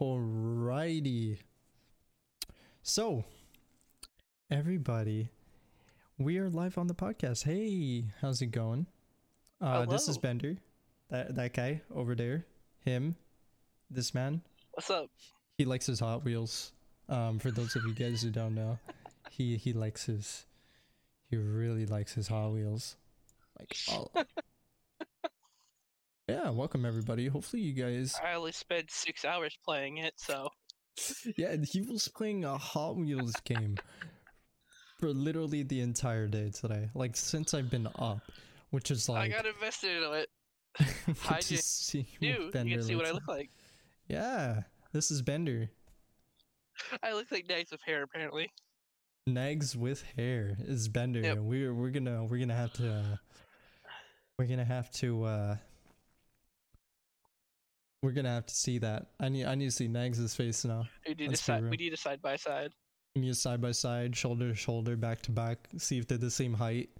Alrighty. So, everybody, we are live on the podcast. Hey, how's it going? Uh, this is Bender. That that guy over there. Him. This man. What's up? He likes his Hot Wheels. Um, for those of you guys who don't know, he he likes his. He really likes his Hot Wheels. Like, all. yeah. Welcome everybody. Hopefully you guys I only spent six hours playing it, so yeah, he was playing a Hot Wheels game for literally the entire day today. Like since I've been up, which is like I got invested into it. I just see you can see what I look like. Yeah, this is Bender. I look like Nags with hair, apparently. Nags with hair is Bender, Yep. we're we're gonna we're gonna have to uh, we're gonna have to uh we're gonna have to see that. I need I need to see Nags' face now. We need a Let's be side. We need a side by side. We need side by side, shoulder to shoulder, back to back, see if they're the same height.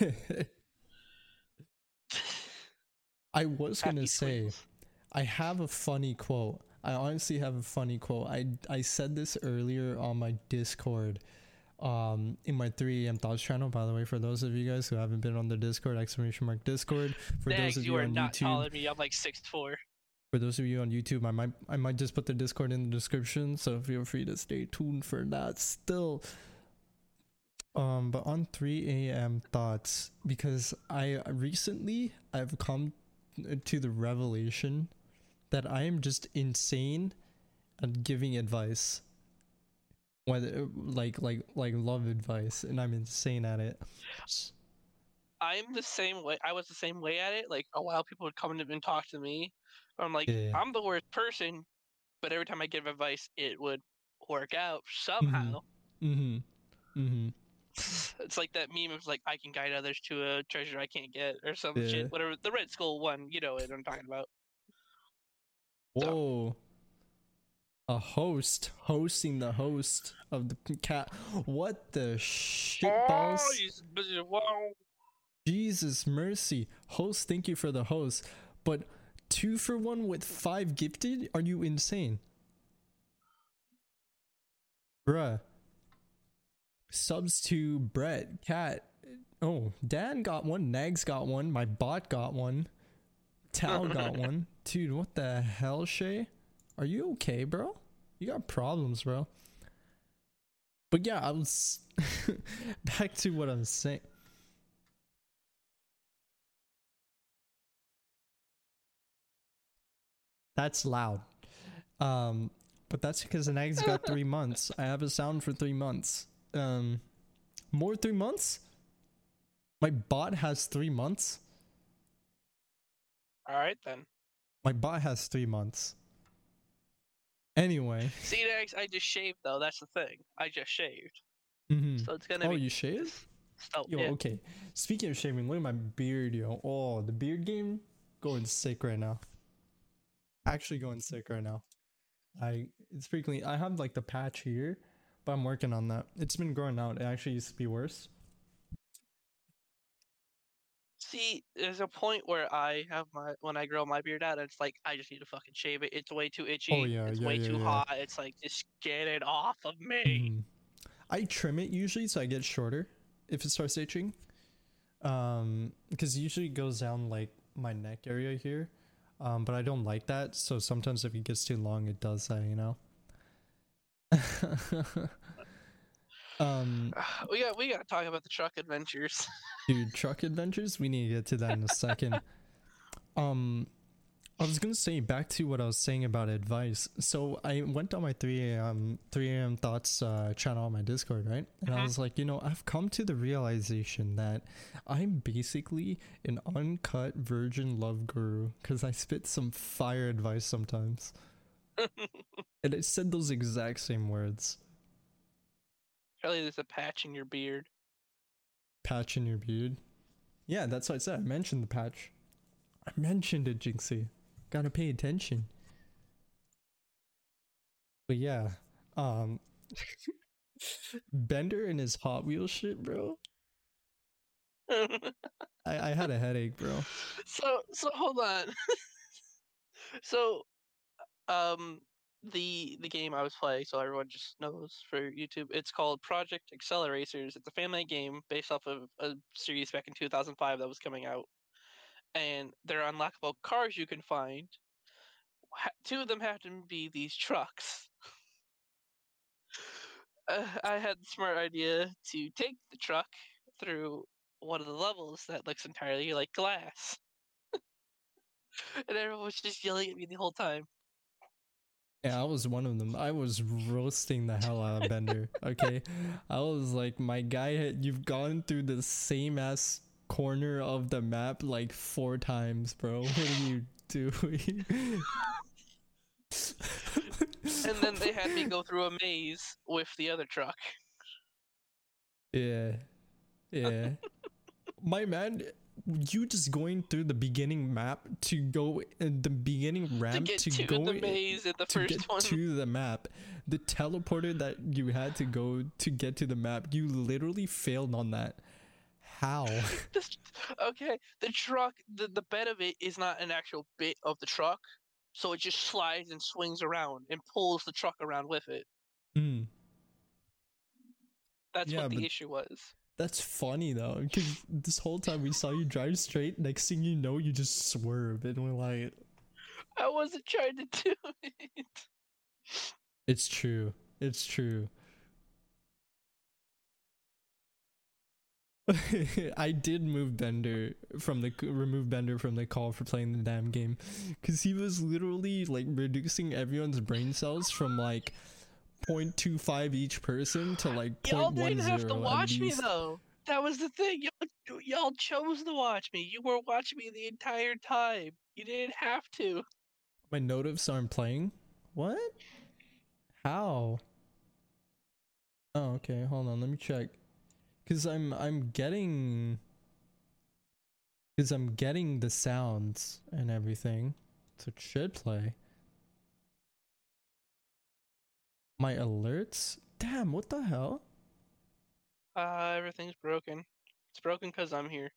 I was gonna Happy say. I have a funny quote. I honestly have a funny quote. I I said this earlier on my Discord, um, in my 3 AM thoughts channel. By the way, for those of you guys who haven't been on the Discord, exclamation mark Discord. For those of you you, are on not YouTube, than me. I'm like six four. for those of you on YouTube, I might I might just put the Discord in the description, so feel free to stay tuned for that. Still, um, but on 3 a.m. thoughts because I recently I've come to the revelation that I am just insane at giving advice, whether like like like love advice, and I'm insane at it. I'm the same way. I was the same way at it. Like a while, people would come and talk to me. I'm like, Yeah. I'm the worst person, but every time I give advice, it would work out somehow. Mm-hmm. Mm-hmm. It's like that meme of like, I can guide others to a treasure I can't get, or some Yeah. shit. Whatever the Red Skull one, you know what I'm talking about. Whoa. A host hosting the host of the cat. What the shit balls? Oh. Wow. Jesus mercy. Host, thank you for the host. But two for one with five gifted? Are you insane? Bruh. Subs to Brett, Cat. Oh, Dan got one. Nags got one. My bot got one. Tal got one. Dude, what the hell, Shay? Are you okay, bro? You got problems, bro. But yeah, I was back to what I'm saying. That's loud. Um, but that's because the Nags got three months. I have a sound for three months. Um, more three months? My bot has three months. All right then. My bot has three months. Anyway. See, Nags, I just shaved though. That's the thing. I just shaved, mhm. so it's gonna Oh, be. you shaved? So, Yo, yeah. okay. Speaking of shaving, look at my beard, yo. Oh, the beard game going sick right now. Actually going sick right now. I it's pretty clean. I have like the patch here, but I'm working on that. It's been growing out. It actually used to be worse. See, there's a point where I have my when I grow my beard out, it's like I just need to fucking shave it. It's way too itchy. Oh, yeah, it's yeah, way yeah, too yeah. hot. It's like just get it off of me. Mhm. I trim it usually so I get shorter if it starts itching. Um, because usually it goes down like my neck area here. Um, but I don't like that, so sometimes if it gets too long, it does that, you know. um, We got we got to talk about the truck adventures. dude, truck adventures. We need to get to that in a second. um, I was gonna say back to what I was saying about advice. So I went on my three a.m. three a.m. thoughts uh, channel on my Discord, right? And I Mhm. was like, you know, I've come to the realization that I'm basically an uncut virgin love guru because I spit some fire advice sometimes, and I said those exact same words. Probably there's a patch in your beard. Patch in your beard. Yeah, that's what I said. I mentioned the patch. I mentioned it, Jinxie. Gotta pay attention. But yeah, um, Bender and his Hot Wheels shit, bro. I, I had a headache, bro. so so hold on. so um the the game I was playing, so everyone just knows for YouTube. It's called Project Acceleracers. It's a family game based off of a series back in 2005 that was coming out, and there are unlockable cars you can find. Two of them happen to be these trucks. Uh, I had the smart idea to take the truck through one of the levels that looks entirely like glass. and everyone was just yelling at me the whole time. Yeah, I was one of them. I was roasting the hell out of Bender. Okay, I was like, my guy, you've gone through the same ass corner of the map like four times, bro. What are you doing? And then they had me go through a maze with the other truck. Yeah, yeah. my man, you just going through the beginning map to go in the beginning to ramp get to, to, go the maze in the to first get one. to the map. The teleporter that you had to go to get to the map, you literally failed on that. How? Okay, the truck, the, the bed of it is not an actual bit of the truck, so it just slides and swings around and pulls the truck around with it. Mm, That's Yeah, what the but- issue was. That's funny though, because this whole time we saw you drive straight. Next thing you know, you just swerve, and we're like, I wasn't trying to do it. "It's true. It's true." I did move Bender from the remove Bender from the call for playing the damn game, because he was literally like reducing everyone's brain cells from like 0.25 each person to like Y'all didn't have to watch me though. That was the thing. Y'all, y'all chose to watch me. You were watching me the entire time. You didn't have to. My notifs aren't playing. What? How? Oh, okay. Hold on. Let me check. Cause I'm I'm getting. Cause I'm getting the sounds and everything, so it should play. My alerts. Damn! What the hell? Uh, everything's broken. It's broken because I'm here.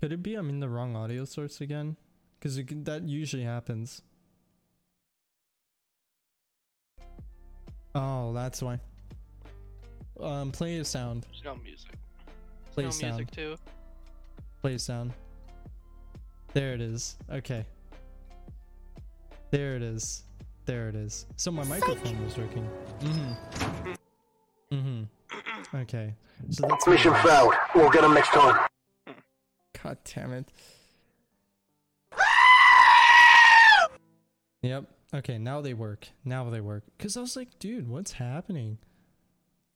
Could it be I'm in the wrong audio source again? Cause that usually happens. Oh, that's why. Um, play a sound. There's no music. Play no sound. music too. Play a sound. There it is. Okay. There it is. There it is. So my microphone was working. Mm-hmm. Mm-hmm. Okay. So that's what Mission is. failed. We'll get them next time. God damn it. Yep. Okay, now they work. Now they work. Cause I was like, dude, what's happening?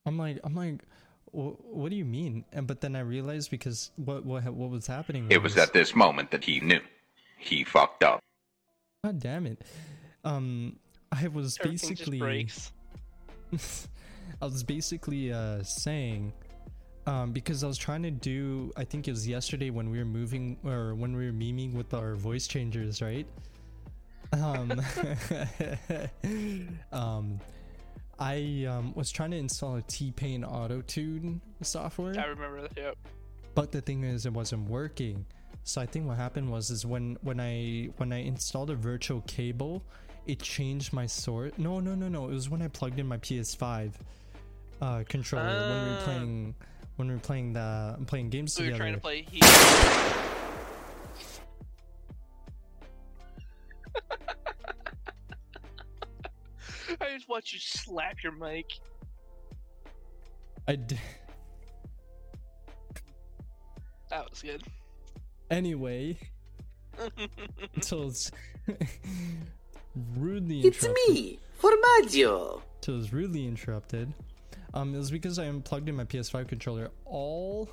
I'm like, I'm like, what do you mean? And but then I realized because what what what was happening? It was at this moment that he knew. He fucked up. God damn it. Um, I was Everything basically. I was basically uh saying um because I was trying to do I think it was yesterday when we were moving or when we were memeing with our voice changers, right? Um um I um was trying to install a T-Pain Auto Tune software I remember that. Yep. but the thing is it wasn't working so i think what happened was is when when i when i installed a virtual cable it changed my source no no no no it was when i plugged in my ps5 uh controller when we were Ah. playing when we were playing the playing games We were trying to play Heat. I just watch you slap your mic. i d- That was good. anyway until it's rudely It's me, Formaggio. So it was rudely interrupted. Um, it was because I unplugged in my PS5 controller. All,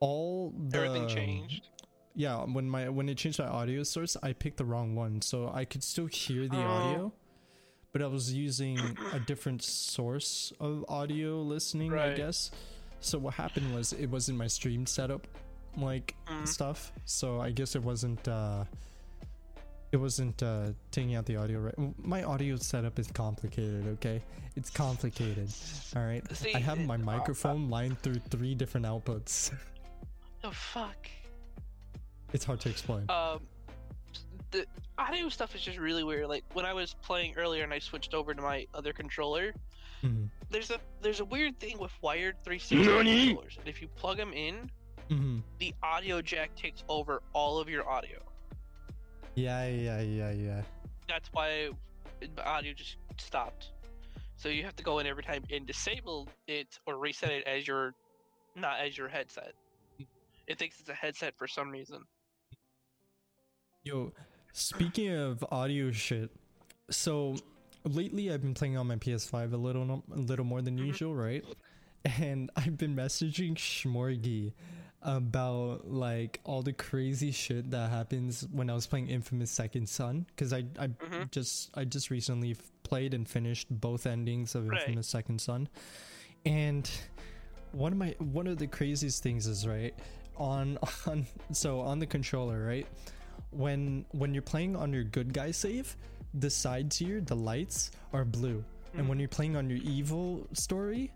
all the Everything changed. Yeah, when my when it changed my audio source, I picked the wrong one, so I could still hear the Oh. audio, but I was using a different source of audio listening, I guess. So what happened was it wasn't my stream setup, like Mhm. stuff. So I guess it wasn't. uh it wasn't uh taking out the audio right my audio setup is complicated okay it's complicated all right See, i have it- my uh, uh, microphone lined through three different outputs Oh fuck. it's hard to explain Um, the, audio stuff is just really weird. Like when I was playing earlier and I switched over to my other controller, Mhm. there's a there's a weird thing with wired 360 Nani? controllers. And if you plug them in, Mhm. the audio jack takes over all of your audio. Yeah, yeah, yeah, yeah. That's why audio just stopped. So you have to go in every time and disable it or reset it as your not as your headset. It thinks it's a headset for some reason. Yo, speaking of audio shit, so lately I've been playing on my PS5 a little a little more than Mhm. usual, right? And I've been messaging Schmorgy about like all the crazy shit that happens when I was playing Infamous Second Son because I I Mhm. just I just recently played and finished both endings of Right. Infamous Second Son, and one of my one of the craziest things is right on on so on the controller right when when you're playing on your good guy save the sides here the lights are blue and when you're playing on your evil story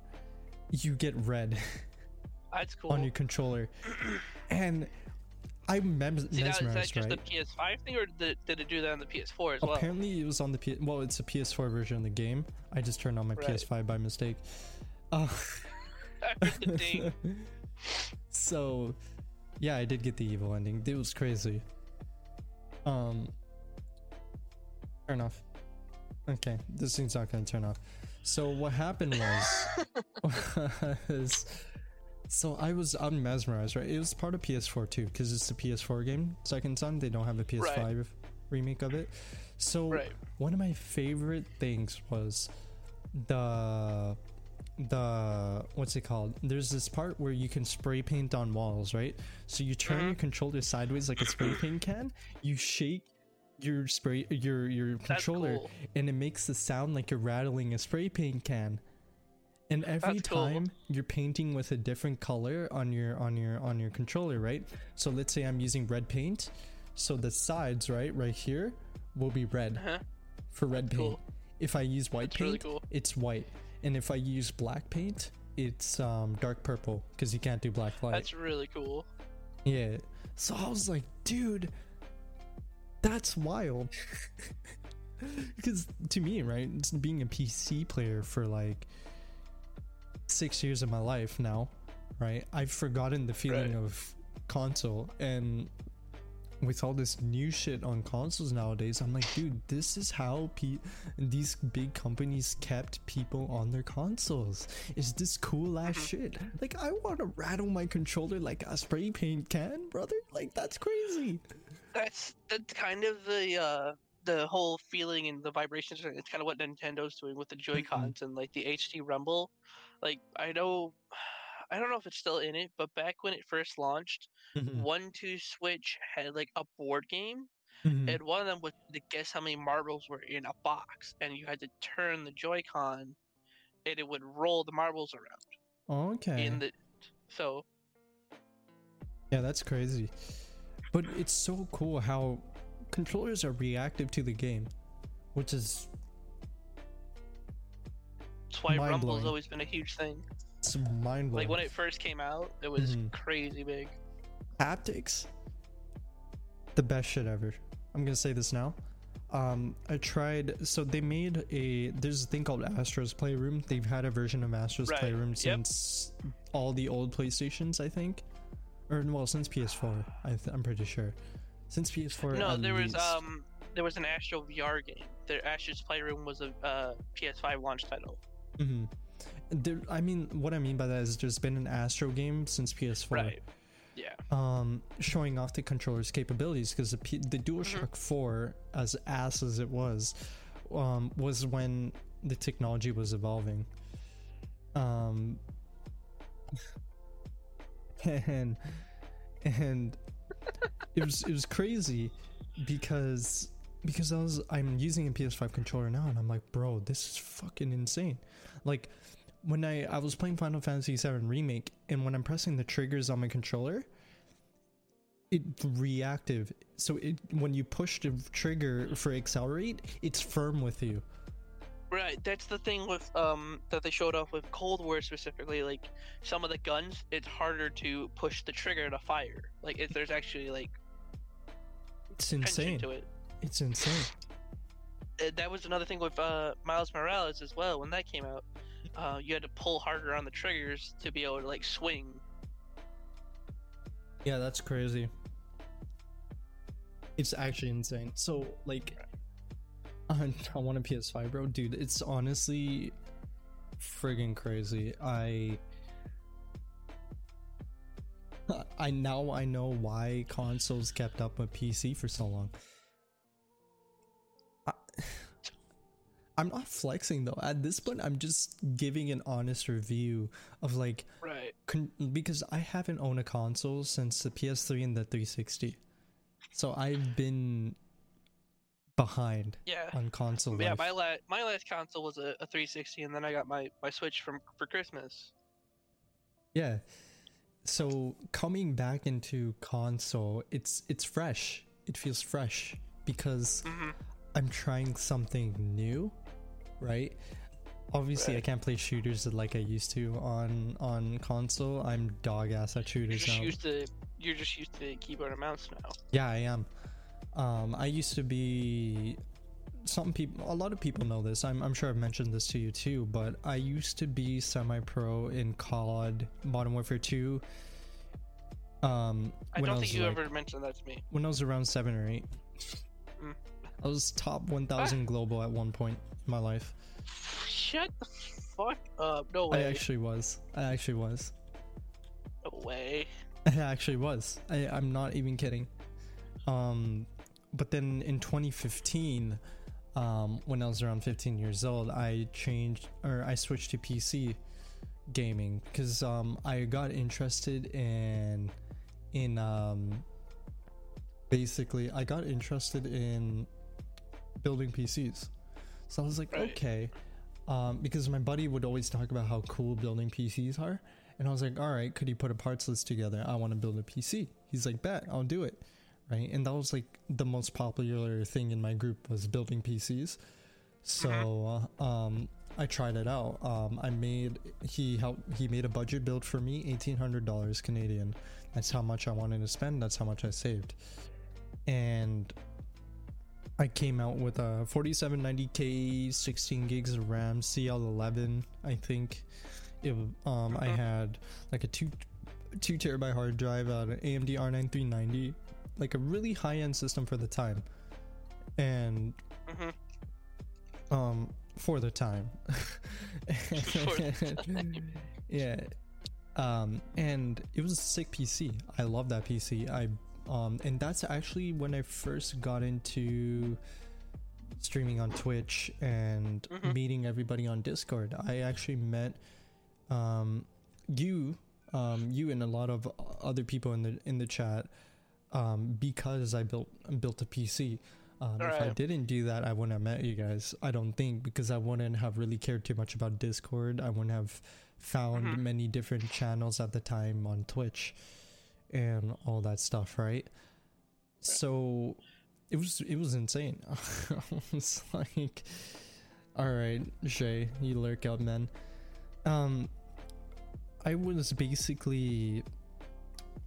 you get red That's cool. on your controller and i'm mem- See, now, is that just right a PS5 thing, or did, did it do that on the PS4 as well? apparently it was on the PS. well it's a ps4 version of the game i just turned on my Right. ps5 by mistake uh, I the so yeah i did get the evil ending it was crazy um turn off okay this thing's not gonna turn off so what happened was was so i was i'm mesmerized right? It was part of ps4 too because it's a ps4 game second son. They don't have a ps5 remake of it. So Right. one of my favorite things was the the what's it called? There's this part where you can spray paint on walls right? So you turn Mhm. your controller sideways like a spray paint can. You shake your spray your your That's controller cool. and it makes the sound like you're rattling a spray paint can and every That's cool. time you're painting with a different color on your on your on your controller right so let's say i'm using red paint so the sides right right here will be red Uh-huh. for red paint Cool. if i use white That's really paint cool. it's white and if i use black paint it's um dark purple because you can't do black light That's really cool. yeah. So I was like, dude, that's wild. because to me, right, it's being a PC player for like six years of my life now, right? I've forgotten the feeling Right. of console and with all this new shit on consoles nowadays, I'm like, dude, this is how pe- these big companies kept people on their consoles. Is this cool ass shit? Like, I want to rattle my controller like a spray paint can, brother. Like, that's crazy. That's that's kind of the uh the whole feeling and the vibrations. It's kind of what Nintendo's doing with the Joy Cons and like the HD Rumble. Like I know, I don't know if it's still in it, but back when it first launched, Mhm, 1-2-Switch had like a board game, mhm. and one of them was to guess how many marbles were in a box, and you had to turn the Joy-Con, and it would roll the marbles around okay. in the. So Yeah, that's crazy. But it's so cool how controllers are reactive to the game, which is that's why Rumble's Mind-blowing. always been a huge thing. it's mind blowing. Like when it first came out, it was Mhm. crazy big. haptics the best shit ever i'm gonna say this now um i tried so they made a there's a thing called astro's playroom they've had a version of astro's Right, playroom yep. since all the old playstations i think or well since ps4 I th- i'm pretty sure since ps4 No, there was um there was an Astro VR game. The Astro's Playroom was a uh, PS5 launch title. Mhm. There, I mean, what I mean by that is there's been an Astro game since PS4. Right. Yeah. um, showing off the controller's capabilities because the, P- the DualShock 4, as ass as it was, um, was when the technology was evolving. Um, and and it was it was crazy because because I was I'm using a PS5 controller now and I'm like, bro, this is fucking insane. Like when I I was playing Final Fantasy VII remake and when I'm pressing the triggers on my controller, it reactive. So it when you push the trigger for accelerate, it's firm with you. Right. That's the thing with um that they showed off with Cold War specifically. Like some of the guns, it's harder to push the trigger to fire. Like if there's actually like It's insane. to it. It's insane. That was another thing with uh, Miles Morales as well. When that came out, uh, you had to pull harder on the triggers to be able to like swing. Yeah, that's crazy. It's actually insane. So, like, I, I want a PS5, bro. Dude, it's honestly friggin' crazy. I. I now I know why consoles kept up with PC for so long. I'm not flexing though. At this point, I'm just giving an honest review of like Right. con- because I haven't owned a console since the PS3 and the 360. So I've been behind Yeah. on console Yeah, life. my la- my last console was a, a 360, and then I got my, my Switch from for Christmas. yeah. So coming back into console, it's it's fresh. It feels fresh because hmm I'm trying something new, right? Obviously, I can't play shooters like I used to on on console. I'm dog ass at You're shooters just now. used to you're just used to keyboard and mouse now. Yeah, I am. Um, I used to be. Some people, a lot of people know this. I'm, I'm sure I've mentioned this to you too. But I used to be semi-pro in COD, Modern Warfare 2. Um, I don't I think you like, ever mentioned that to me. when I was around seven or eight. Mm. I was top 1,000 global at one point in my life. Shut the fuck up! No way. I actually was. I actually was. No way. I actually was. I, I'm not even kidding. Um, but then in 2015, um, when I was around 15 years old, I changed or I switched to PC gaming because um, I got interested in in um, basically I got interested in building PCs. So I was like, Right. okay, um, because my buddy would always talk about how cool building PCs are. And I was like, all right, could you put a parts list together? I want to build a PC. He's like, bet, I'll do it. Right. And that was like the most popular thing in my group was building PCs. So, uh, um, I tried it out. Um, I made, he helped, he made a budget build for me, $1,800 Canadian. That's how much I wanted to spend. That's how much I saved. And I came out with a 4790K, 16 gigs of RAM, CL11, I think. It, um, I Mhm. had like a two two terabyte hard drive, uh, an AMD R9 390, like a really high end system for the time, and hmm um for the time. For the time. yeah. Um and it was a sick PC. I love that PC. I um and that's actually when I first got into streaming on Twitch and Mhm. meeting everybody on Discord. I actually met um you um you and a lot of other people in the in the chat um because I built built a PC. Um, If I didn't do that, I wouldn't have met you guys. I don't think because I wouldn't have really cared too much about Discord. I wouldn't have found Mhm. many different channels at the time on Twitch and all that stuff, right? So it was it was insane. I was like, all right, Shay, you lurk out, man. Um, I was basically,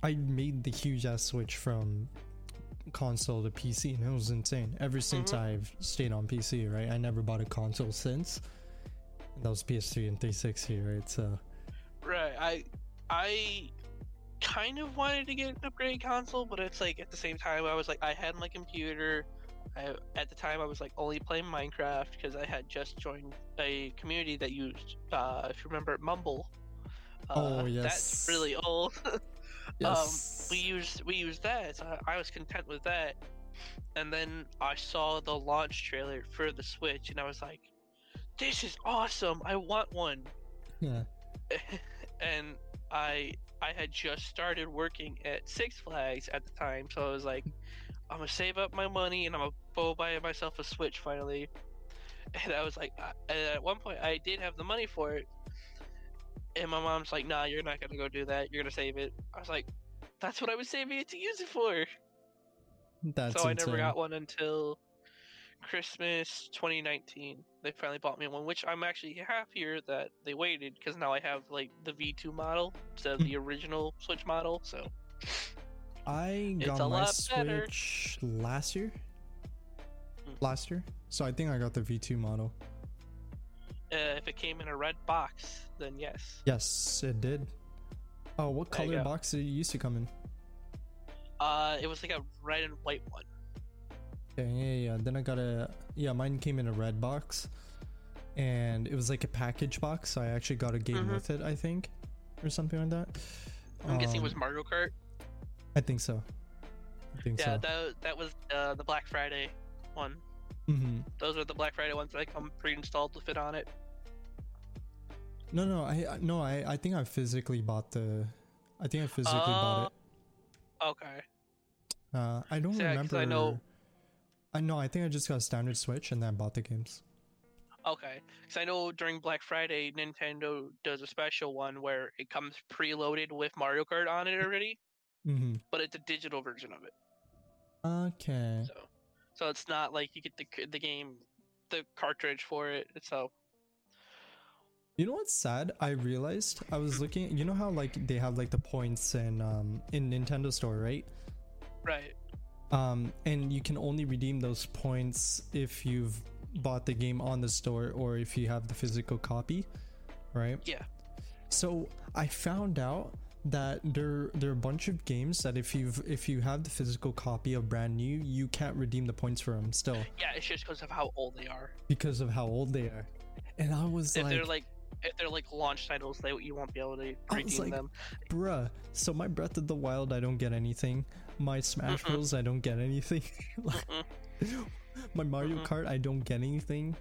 I made the huge ass switch from console to PC, and it was insane. Ever since Mhm. I've stayed on PC, right? I never bought a console since. That was PS3 and 360, right? So Right. I I kind of wanted to get an upgraded console, but it's like at the same time I was like I had my computer. I, at the time I was like only playing Minecraft because I had just joined a community that used uh, if you remember Mumble. Oh, Uh, yes. That's really old. yes, Um, we used we used that. So I, I was content with that. And then I saw the launch trailer for the Switch, and I was like, "This is awesome! I want one." yeah, and I I had just started working at Six Flags at the time, so I was like, I'm gonna save up my money and I'm gonna go buy myself a Switch finally. And I was like, and at one point I did have the money for it, and my mom's like, Nah, you're not gonna go do that. You're gonna save it. I was like, That's what I was saving it to use it for. that's so I never got one until Christmas 2019. They finally bought me one, which I'm actually happier that they waited because now I have like the V2 model instead of Hmm. the original Switch model. So I It's got a my lot better. Switch last year. last year. So I think I got the V2 model. Uh, if it came in a red box, then yes. Yes, it did. Oh, what There color box did it used to come in? Uh, it was like a red and white one. Okay, yeah, yeah. Then I got a yeah. Mine came in a red box, and it was like a package box. So I actually got a game Mhm. with it, I think, or something like that. I'm guessing it was Um, Mario Kart. I think so. I think Yeah, so. that that was uh, the Black Friday one. hmm Those are the Black Friday ones that come pre-installed to fit on it. No, no, I no, I I think I physically bought the. I think I physically bought it. Okay. Uh, I don't 'cause remember. I know- I know. I think I just got a standard Switch and then bought the games. Okay, because I know during Black Friday, Nintendo does a special one where it comes preloaded with Mario Kart on it already, Mm-hmm. but it's a digital version of it. Okay. So, so it's not like you get the the game, the cartridge for it. So You know what's sad? I realized I was looking. You know how like they have like the points in um in Nintendo Store, right? right, Um, and you can only redeem those points if you've bought the game on the store or if you have the physical copy, right? yeah, So I found out that there there are a bunch of games that if you've if you have the physical copy of brand new, you can't redeem the points for them still yeah. It's just because of how old they are. because of how old they are. And I was If like, they're like if they're like launch titles, they you won't be able to redeem like, them. bruh. So my Breath of the Wild, I don't get anything. My Smash Mm-mm. Bros, I don't get anything. Like, my Mario Mm-mm. Kart, I don't get anything.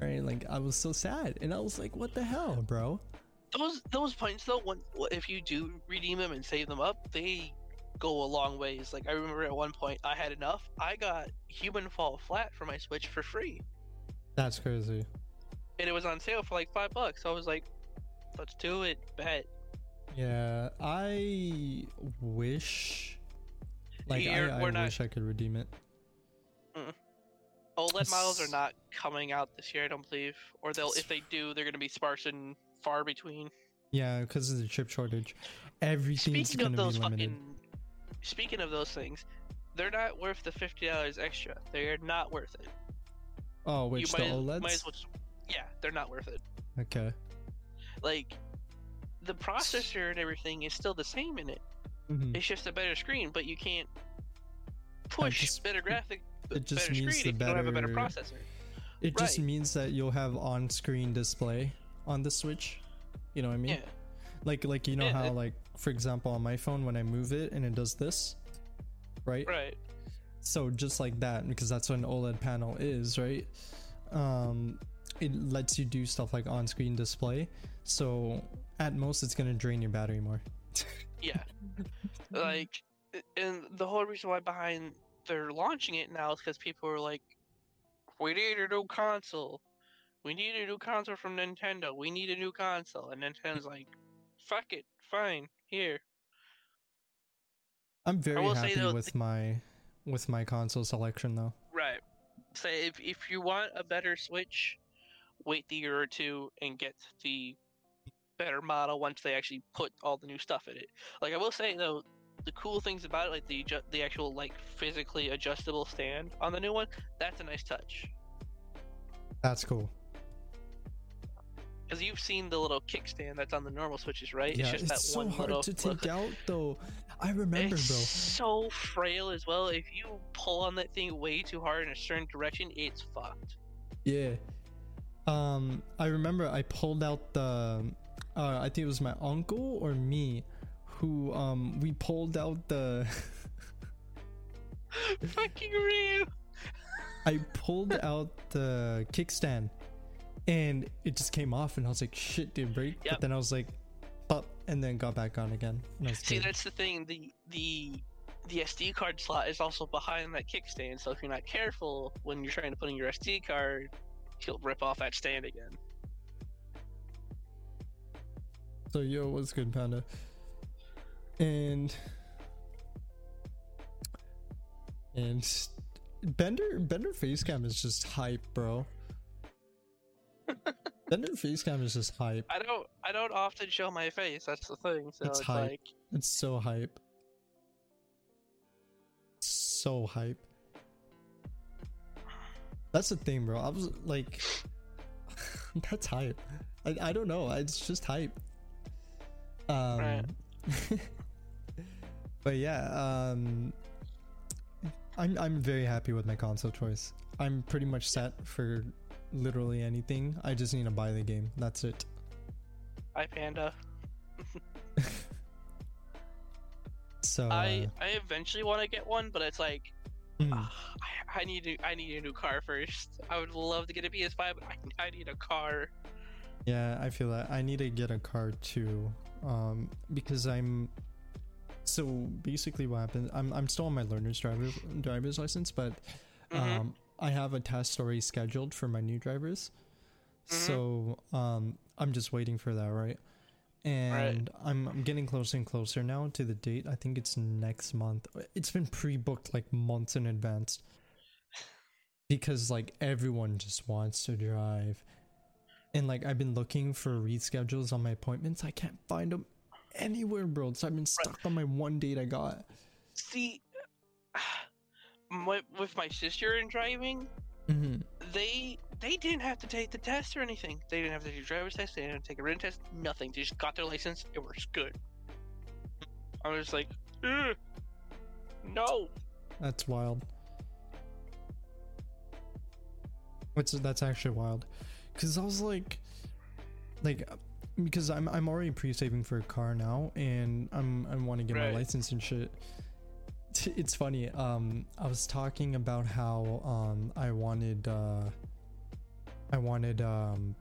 Right? Like I was so sad, and I was like, what the hell, bro? Those those points though, when, if you do redeem them and save them up, they go a long ways. Like I remember at one point I had enough. I got Human Fall Flat for my Switch for free, That's crazy. And it was on sale for like five bucks. So I was like, let's do it. Bet. Yeah, I wish. Like You're- I, I not- wish I could redeem it. OLED models are not coming out this year, I don't believe. Or they'll if they do, they're gonna be sparse and far between. Yeah, because of the chip shortage, everything's Speaking of gonna those be limited. fucking, speaking of those things, they're not worth the fifty dollars extra. They are not worth it. Oh, which you the might, OLEDs? might as well. Just, yeah, they're not worth it. Okay. Like, the processor and everything is still the same in it. Mhm. It's just a better screen, but you can't push just- better graphic, it just better means the you don't have a better better- processor. It just means that you'll have on-screen display on the Switch. You know what I mean? Yeah, Like like you know Yeah, how it- like for example on my phone when I move it and it does this, right? right. So just like that because that's what an OLED panel is, right? Um, it lets you do stuff like on-screen display. So at most it's gonna drain your battery more. Yeah. like, and the whole reason why behind they're launching it now is because people are like, we need a new console. We need a new console from Nintendo. We need a new console. And Nintendo's like, fuck it. Fine. Here. I'm very happy though, with my with my console selection though. Right. Say if, if you want a better Switch, wait the year or two and get the better model once they actually put all the new stuff in it. Like I will say though, the cool things about it, like the the actual like physically adjustable stand on the new one, that's a nice touch. That's cool. Because you've seen the little kickstand that's on the normal Switches, right? yeah, just it's that so one hard little to take out though. I remember, it's bro. so frail as well. If you pull on that thing way too hard in a certain direction, it's fucked. Yeah. Um, I remember I pulled out the. Uh, I think it was my uncle or me, who um we pulled out the. Fucking real. I pulled out the kickstand, and it just came off, and I was like, "Shit, did it break?" But then I was like, "Up," and then got back on again. And I was See, good. that's the thing. The the the SD card slot is also behind that kickstand, so if you're not careful when you're trying to put in your SD card, he'll rip off that stand again. So yo, what's good, Panda? And and Bender Bender Facecam is just hype, bro. Bender Facecam is just hype. I don't I don't often show my face. That's the thing. So It's it's, hype. like It's so hype. So hype. That's the thing, bro. I was like, that's hype. I, I don't know. It's just hype. Um, Right. but yeah, um, I'm I'm very happy with my console choice. I'm pretty much set for literally anything. I just need to buy the game. That's it. I panda. So I uh, I eventually want to get one, but it's like mm, ah, I, I need to I need a new car first. I would love to get a PS5, but I, I need a car. yeah, I feel that I need to get a car too, um, because I'm. So basically, what happened? I'm I'm still on my learner's driver driver's license, but Mhm. um, I have a test already scheduled for my new drivers. Mhm. So um, I'm just waiting for that, right? And I'm, I'm getting closer and closer now to the date. I think it's next month. It's been pre-booked like months in advance because like everyone just wants to drive. And like I've been looking for reschedules on my appointments. I can't find them anywhere, bro. So I've been stuck on my one date I got. See, my, with my sister in driving, hmm they they didn't have to take the test or anything. They didn't have to do a driver's test. They didn't have to take a written test. Nothing. They just got their license. It works good. I was like, "Ugh, no. That's wild. What's that's actually wild, because I was like, like, because I'm I'm already pre-saving for a car now, and I'm I want to get my license and shit. It's funny. Um, I was talking about how um I wanted uh I wanted um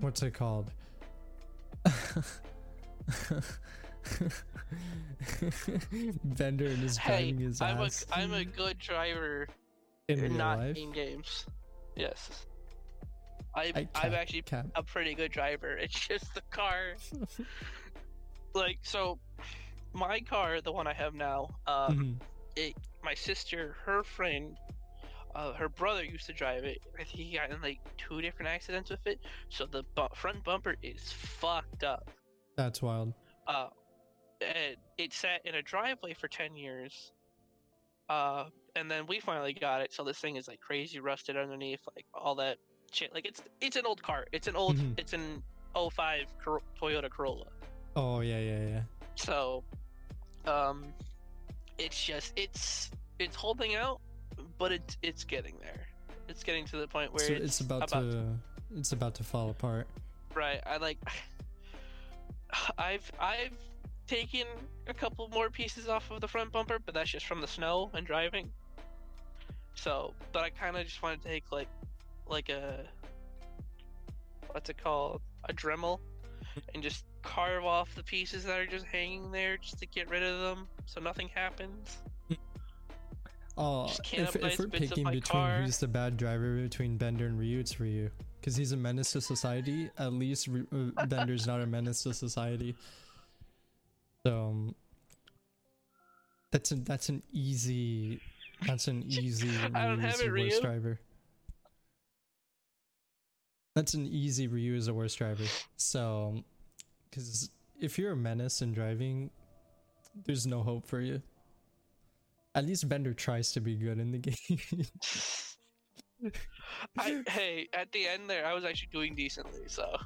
what's it called? Bender and his Hey, driving his I'm a ass I'm a good driver, in real not life. in games. Yes. I, I I'm actually can't. a pretty good driver. It's just the car. like so, my car, the one I have now, um, Mhm. it my sister, her friend, uh, her brother used to drive it. I think he got in like two different accidents with it. So the bu- front bumper is fucked up. That's wild. Uh, and it sat in a driveway for ten years. Uh, and then we finally got it. So this thing is like crazy rusted underneath, like all that shit. Like it's it's an old car. It's an old. Mhm. It's an 05 Cor- Toyota Corolla. Oh yeah, yeah, yeah. So, um, it's just it's it's holding out, but it's it's getting there. It's getting to the point where So it's, it's about, to it's about to fall apart. right. I like. I've I've taken a couple more pieces off of the front bumper, but that's just from the snow and driving. So, but I kind of just want to take like like a what's it called a Dremel and just carve off the pieces that are just hanging there just to get rid of them so nothing happens. Oh, if, if we're picking between car. who's the bad driver between Bender and Ryu, it's Ryu. Because he's a menace to society. At least uh, Bender's not a menace to society. So um, that's an that's an easy that's an easy I don't Ryu have it, the worst Ryu. driver. That's an easy Ryu is the worst driver. So, because if you're a menace in driving, there's no hope for you. At least Bender tries to be good in the game. I, hey, at the end there, I was actually doing decently. So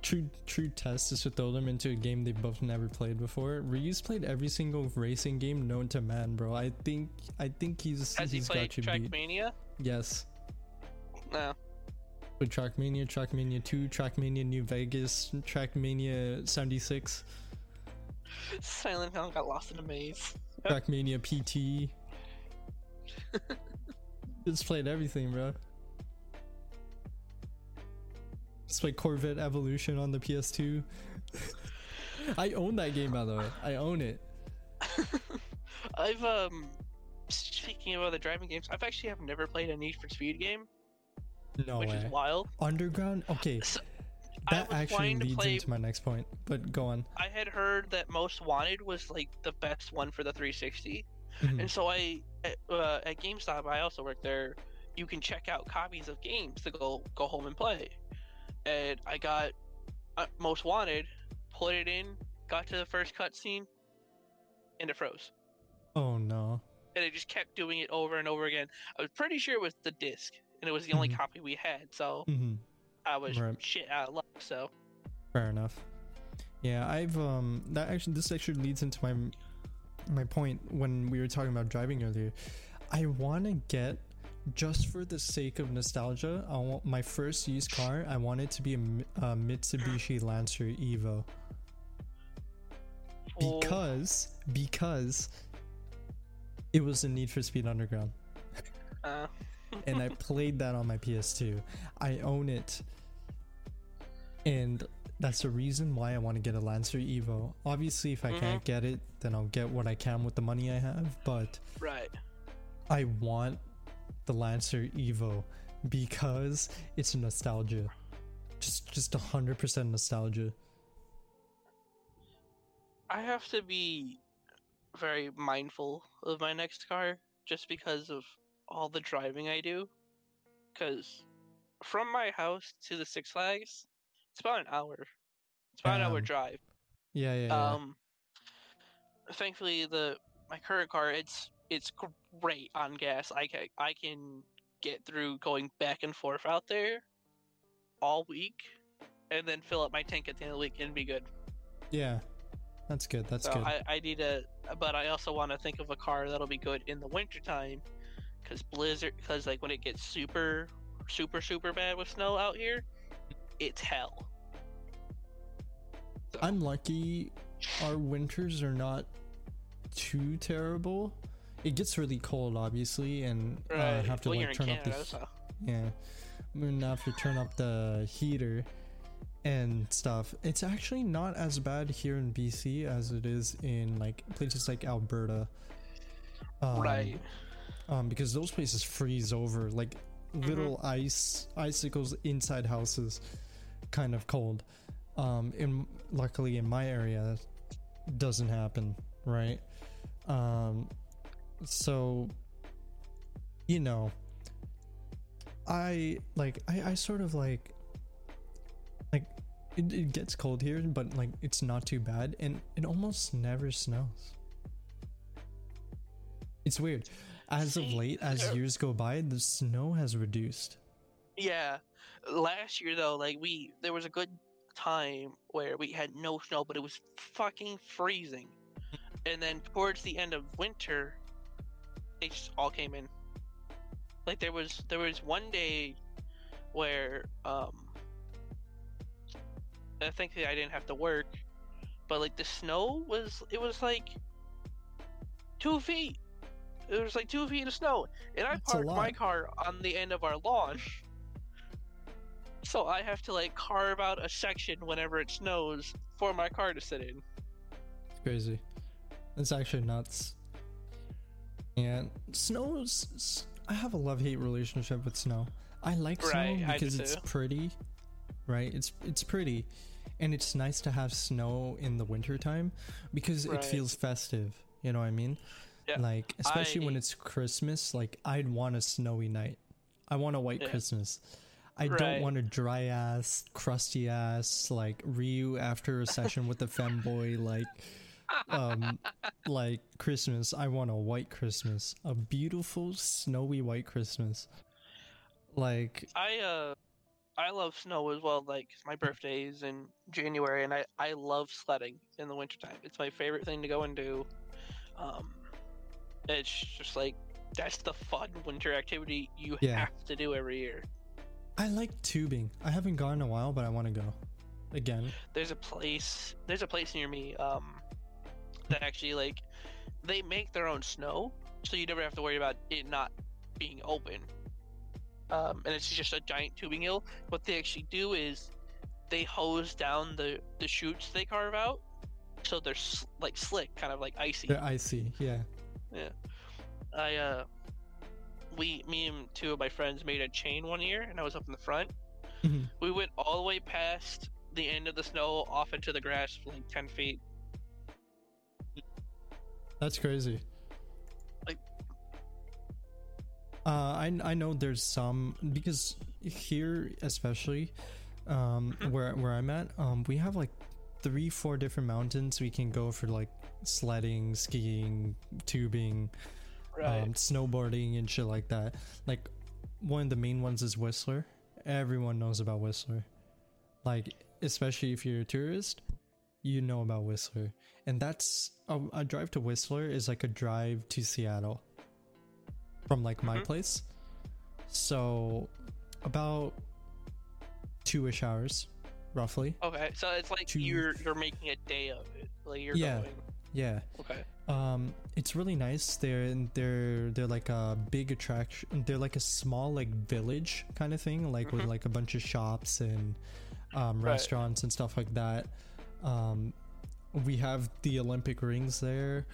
true true test is to throw them into a game they both never played before. Ryu's played every single racing game known to man, bro. I think I think he's has he played got you beat. Trackmania? Yes. No. With Trackmania, Trackmania 2, Trackmania New Vegas, Trackmania 76, Silent Hill got lost in a maze. Trackmania PT. Just played everything, bro. Just played Corvette Evolution on the PS2. I own that game, by the way. I own it. I've um speaking of other driving games, I've actually have never played a Need for Speed game, No which way. is wild. Underground? Okay, So, that actually leads play. into my next point. But go on. I had heard that Most Wanted was like the best one for the 360, Mhm. and so I at, uh, at GameStop, I also work there. You can check out copies of games to go go home and play, and I got uh, Most Wanted, put it in, got to the first cutscene, and it froze. Oh no. and it just kept doing it over and over again. I was pretty sure it was the disc, and it was the only Mhm. copy we had, so hmm I was Right. shit out of luck. So Fair enough. Yeah, I've um that actually this actually leads into my my point when we were talking about driving earlier. I want to get just for the sake of nostalgia. I want my first used car. I want it to be a, a Mitsubishi Lancer Evo because because it was a Need for Speed Underground. uh, and I played that on my PS2. I own it. And that's the reason why I want to get a Lancer Evo. Obviously, if I Mhm. can't get it, then I'll get what I can with the money I have, but right. I want the Lancer Evo because it's nostalgia. Just just 100% nostalgia. I have to be very mindful of my next car just because of all the driving I do. Because from my house to the Six Flags, it's about an hour. It's about an hour drive. Yeah, yeah, yeah. Um, thankfully, the my current car it's it's great on gas. I can I can get through going back and forth out there all week, and then fill up my tank at the end of the week and be good. yeah. That's good. That's so good. I, I need a, but I also want to think of a car that'll be good in the wintertime, because blizzard, because like when it gets super, super, super bad with snow out here, it's hell. So, I'm lucky our winters are not too terrible. It gets really cold, obviously, and uh, right. have to well, like turn up the so yeah. I'm gonna have to turn up the heater and stuff. It's actually not as bad here in BC as it is in like places like Alberta. Um, right. Um, because those places freeze over like Mm-hmm. little ice icicles inside houses, kind of cold. Um, in luckily in my area, that doesn't happen, right? Um, so you know, I like I I sort of like like it, it gets cold here, but like it's not too bad, and it almost never snows. It's weird. As of late, as years go by, the snow has reduced. Yeah. Last year though, like we there was a good time where we had no snow, but it was fucking freezing. And then towards the end of winter, it just all came in. Like there was there was one day where um I think I didn't have to work, but like the snow was it was like two feet. It was like two feet of snow, and I That's parked my car on the end of our lawn. So I have to like carve out a section whenever it snows for my car to sit in. It's crazy. It's actually nuts. And snow's. I have a love hate relationship with snow. I like snow Right, do because it's pretty, right? It's it's pretty, and it's nice to have snow in the wintertime because it feels festive. You know what I mean? Yeah, Like especially when it's Christmas. Like I'd want a snowy night. I want a white Yeah. Christmas. I don't want a dry ass, crusty ass like Ryu after a session with the femboy like um like Christmas. I want a white Christmas. A beautiful snowy white Christmas. Like I uh I love snow as well. Like my birthday is in January, and I I love sledding in the wintertime. It's my favorite thing to go and do. Um, it's just like that's the fun winter activity you Yeah. have to do every year. I like tubing. I haven't gone in a while, but I want to go. Again. there's a place there's a place near me um that actually like they make their own snow so you never have to worry about it not being open um and it's just a giant tubing hill what they actually do is they hose down the the chutes they carve out so they're s- like slick kind of like icy They're icy, yeah. I uh we me and two of my friends made a chain one year and i was up in the front Mhm. we went all the way past the end of the snow off into the grass like 10 feet That's crazy. Like- uh, I I know there's some because here especially, um, Mhm. where where I'm at, um, we have like three four different mountains we can go for like sledding, skiing, tubing, Right. um, snowboarding and shit like that. Like one of the main ones is Whistler. Everyone knows about Whistler. Like especially if you're a tourist, you know about Whistler. And that's a, a drive to Whistler is like a drive to Seattle from like my Mhm. place. So about two-ish hours, roughly. Okay, so it's like to- you're you're making a day of it. Like you're Yeah. going. Yeah. Okay. Um, it's really nice. They're they're they're like a big attraction. They're like a small like village kind of thing, like with Mhm. like a bunch of shops and um, Right. restaurants and stuff like that. Um, we have the Olympic rings there.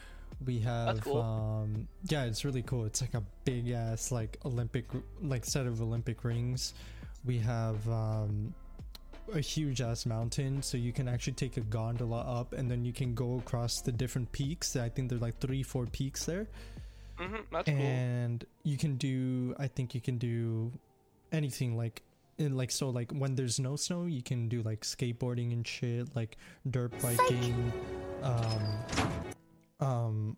We have cool. um, yeah, it's really cool. It's like a big ass like Olympic like set of Olympic rings. We have um, a huge ass mountain so you can actually take a gondola up and then you can go across the different peaks. I think there's like three four peaks there. Hmm That's cool. and you can do i think you can do anything like in like so like when there's no snow you can do like skateboarding and shit like dirt biking um um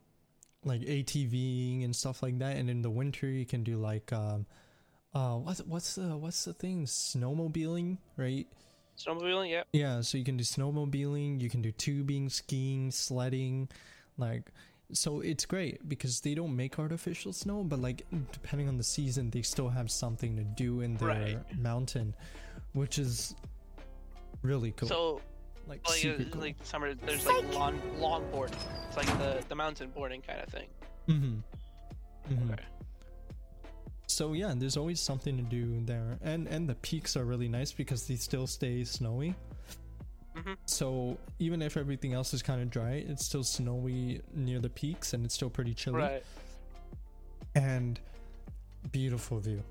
like atving and stuff like that. And in the winter you can do like um uh what's what's the what's the thing? Snowmobiling right Snowmobiling, yeah. yeah, so you can do snowmobiling, you can do tubing, skiing, sledding, like so it's great because they don't make artificial snow, but like depending on the season, they still have something to do in their Right. mountain, which is really cool. So like like super uh, cool. like summer, there's like long lawn boarding. It's like the the mountain boarding kind of thing. mm-hmm. Mm-hmm. Okay. So yeah, there's always something to do there, and and the peaks are really nice because they still stay snowy. Mhm. So even if everything else is kind of dry, it's still snowy near the peaks, and it's still pretty chilly. Right. And beautiful view,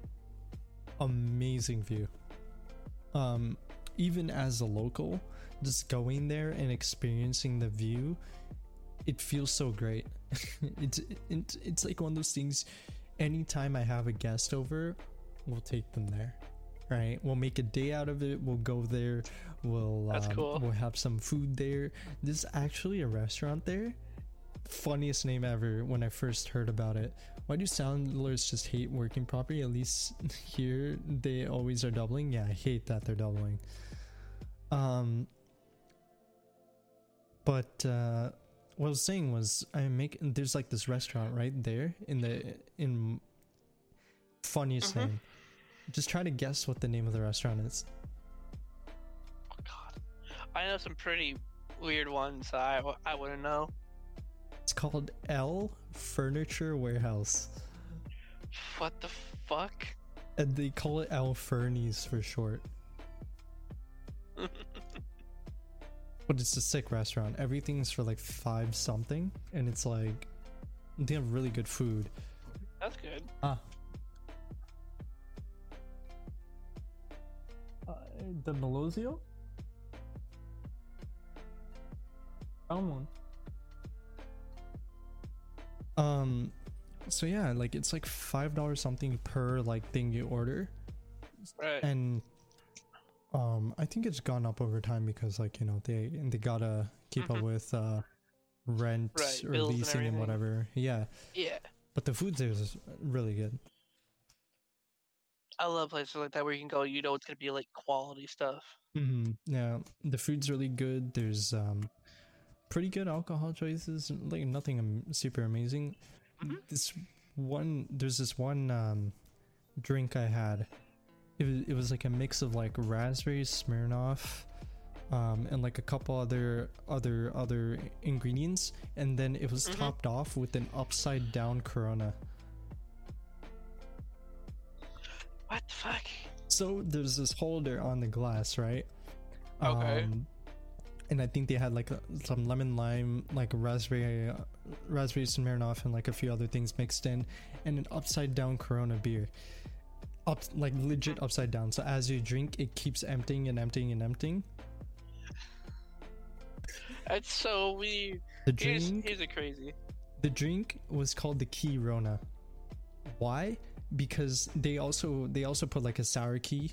amazing view. Um, even as a local, just going there and experiencing the view, it feels so great. it's it, it's like one of those things anytime I have a guest over, we'll take them there. Right? We'll make a day out of it. We'll go there. We'll That's um, cool. we'll have some food there. There's actually a restaurant there. Funniest name ever when I first heard about it. Why do soundlers just hate working property? At least here they always are doubling. Yeah, I hate that they're doubling. Um but uh what I was saying was I make there's like this restaurant right there in the in funniest Mhm. name. Just try to guess what the name of the restaurant is. Oh God. I know some pretty weird ones. that I I wouldn't know. It's called L Furniture Warehouse. What the fuck? And they call it L Fernies for short. But it's a sick restaurant. Everything's for like five something, and it's like they have really good food. That's good. Ah. Uh, the Melozio? Found one. Um, so yeah, like it's like five dollars something per like thing you order, Right. and um, I think it's gone up over time because like you know they they gotta keep up Mhm. with uh rent Right, or bills and leasing and whatever. Yeah, yeah. but the food there is really good. I love places like that where you can go. You know it's gonna be like quality stuff. hmm Yeah, the food's really good. There's um pretty good alcohol choices. Like nothing super amazing. Mhm. This one, there's this one um drink I had. It was it was like a mix of like raspberry Smirnoff, um, and like a couple other other other ingredients, and then it was Mhm. topped off with an upside down Corona. What the fuck? So there's this holder on the glass, right? Okay. Um, and I think they had like some lemon lime, like raspberry, uh, raspberry Smirnoff, and like a few other things mixed in, and an upside down Corona beer. Up like legit upside down. So as you drink, it keeps emptying and emptying and emptying. That's so weird. The drink, here's a crazy. the drink was called the Key Rona. Why? Because they also they also put like a sour key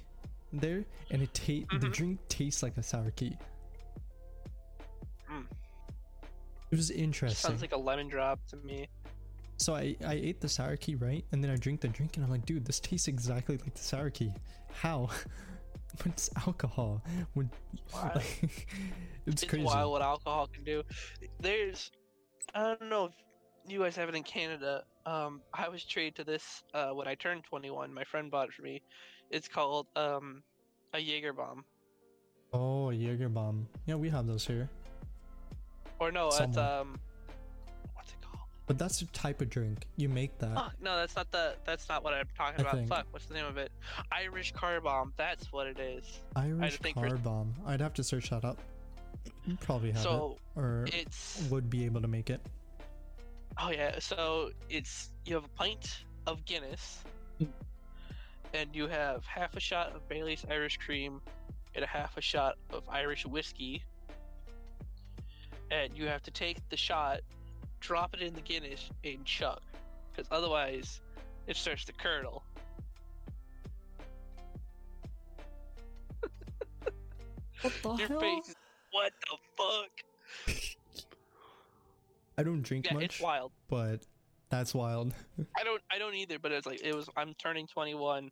there, and it ta- the Mhm. drink tastes like a sour key. Mm. It was interesting. Sounds like a lemon drop to me. So I, I ate the sour key, right? And then I drink the drink and I'm like, dude, this tastes exactly like the sour key. How? but it's alcohol. When, like, it's, it's crazy. wild what alcohol can do. There's, I don't know if you guys have it in Canada. Um, I was treated to this uh, when I turned 21. My friend bought it for me. It's called um, a Jaeger bomb, Oh, a Jaeger bomb. Yeah, we have those here. or no, it's um, what's it called? But that's a type of drink. You make that. Fuck, no, that's not the. That's not what I'm talking I about. think- Fuck, what's the name of it? Irish car bomb. That's what it is. Irish car bomb. I'd have to search that up. You probably have So it. Or it's would be able to make it. Oh yeah, so it's you have a pint of Guinness, and you have half a shot of Bailey's Irish Cream, and a half a shot of Irish whiskey, and you have to take the shot, drop it in the Guinness, and chug, because otherwise it starts to curdle. What the Your face is what the fuck? I don't drink Yeah, much, it's wild. but that's wild. I don't I don't either, but it's like it was I'm turning 21.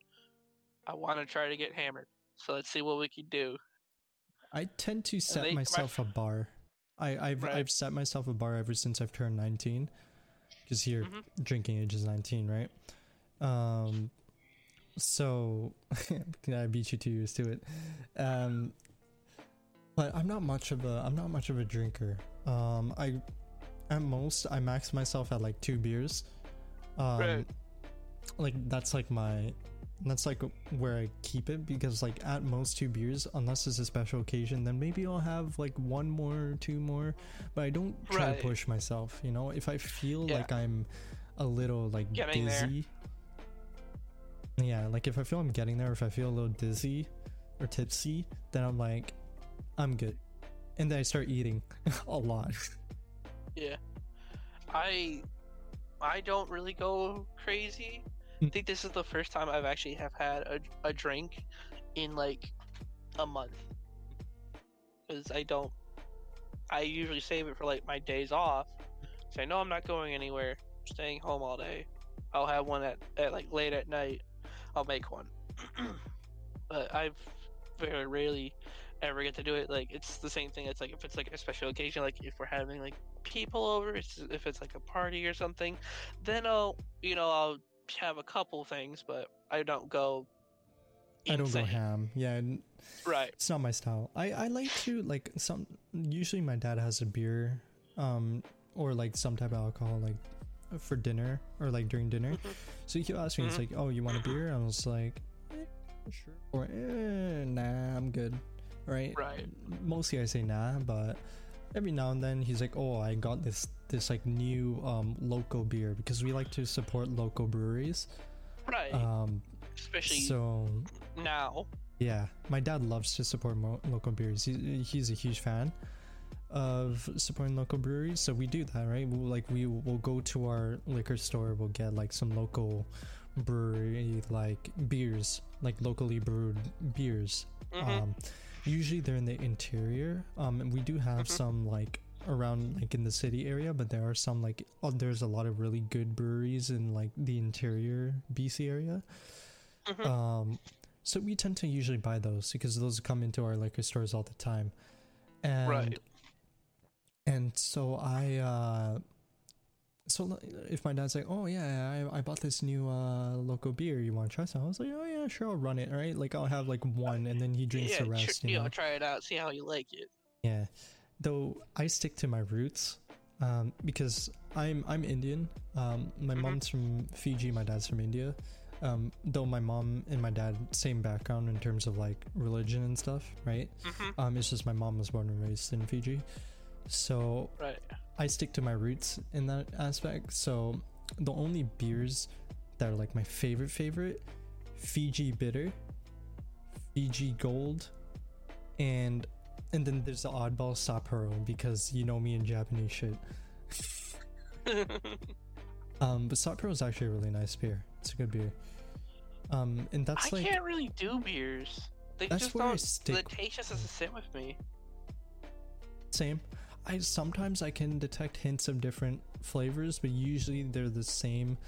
I want to try to get hammered. So let's see what we can do. I tend to set they- my myself a bar. I, I've Right. I've set myself a bar ever since I've turned 19. Because here Mhm. drinking age is 19, right? Um so I beat you two years to it. Um but I'm not much of a I'm not much of a drinker. Um I at most I max myself at like two beers. Um Right. like that's like my that's like where I keep it because like at most two beers unless it's a special occasion then maybe I'll have like one more two more but I don't try Right. to push myself you know if I feel Yeah. like I'm a little like Getting there. dizzy yeah like if I feel I'm getting there if I feel a little dizzy or tipsy then I'm like I'm good and then I start eating a lot Yeah. I I don't really go crazy. I Mm. think this is the first time I've actually have had a, a drink in like a month. Cuz I don't I usually save it for like my days off. So I know I'm not going anywhere. I'm staying home all day. I'll have one at, at like late at night. I'll make one. but I've very rarely ever get to do it. Like it's the same thing. It's like if it's like a special occasion, like if we're having like people over, it's, if it's like a party or something, then I'll you know I'll have a couple things, but I don't go. I don't go ham yeah Right. it's not my style i i like to like some usually my dad has a beer um or like some type of alcohol like for dinner or like during dinner Mhm. so he'll ask me it's Mhm. like oh you want a beer i was like eh, sure or eh, nah i'm good right Right. mostly i say nah but every now and then he's like oh i got this this like new um local beer because we like to support local breweries Right. um Especially so now. yeah, my dad loves to support mo- local beers. He, he's a huge fan of supporting local breweries, so we do that, right? We'll, like we will go to our liquor store, we'll get like some local brewery like beers, like locally brewed beers. Mhm. Um, usually they're in the interior. Um, and we do have Mhm. some like around like in the city area, but there are some like oh, there's a lot of really good breweries in like the interior BC area. Mhm. Um, so we tend to usually buy those because those come into our liquor stores all the time, and Right. and so I uh, so if my dad's like, oh yeah, I, I bought this new uh local beer, you want to try some? I was like, oh yeah, sure, I'll run it, right? Like I'll have like one, and then he drinks yeah, the rest, you you know. know, try it out, see how you like it. Yeah, though I stick to my roots um, because I'm I'm Indian. Um, my Mhm. mom's from Fiji, my dad's from India. Um, though my mom and my dad same background in terms of like religion and stuff, right? hmm Um, it's just my mom was born and raised in Fiji, so Right. I stick to my roots in that aspect. So the only beers that are like my favorite favorite, Fiji Bitter, Fiji Gold, and and then there's the oddball Sapporo because you know me in Japanese shit. Um, but Sapporo is actually a really nice beer. It's a good beer. Um, and that's I like can't really do beers. They That's just where I don't. stick The taste just doesn't sit with me. same. I sometimes I can detect hints of different flavors, but usually they're the same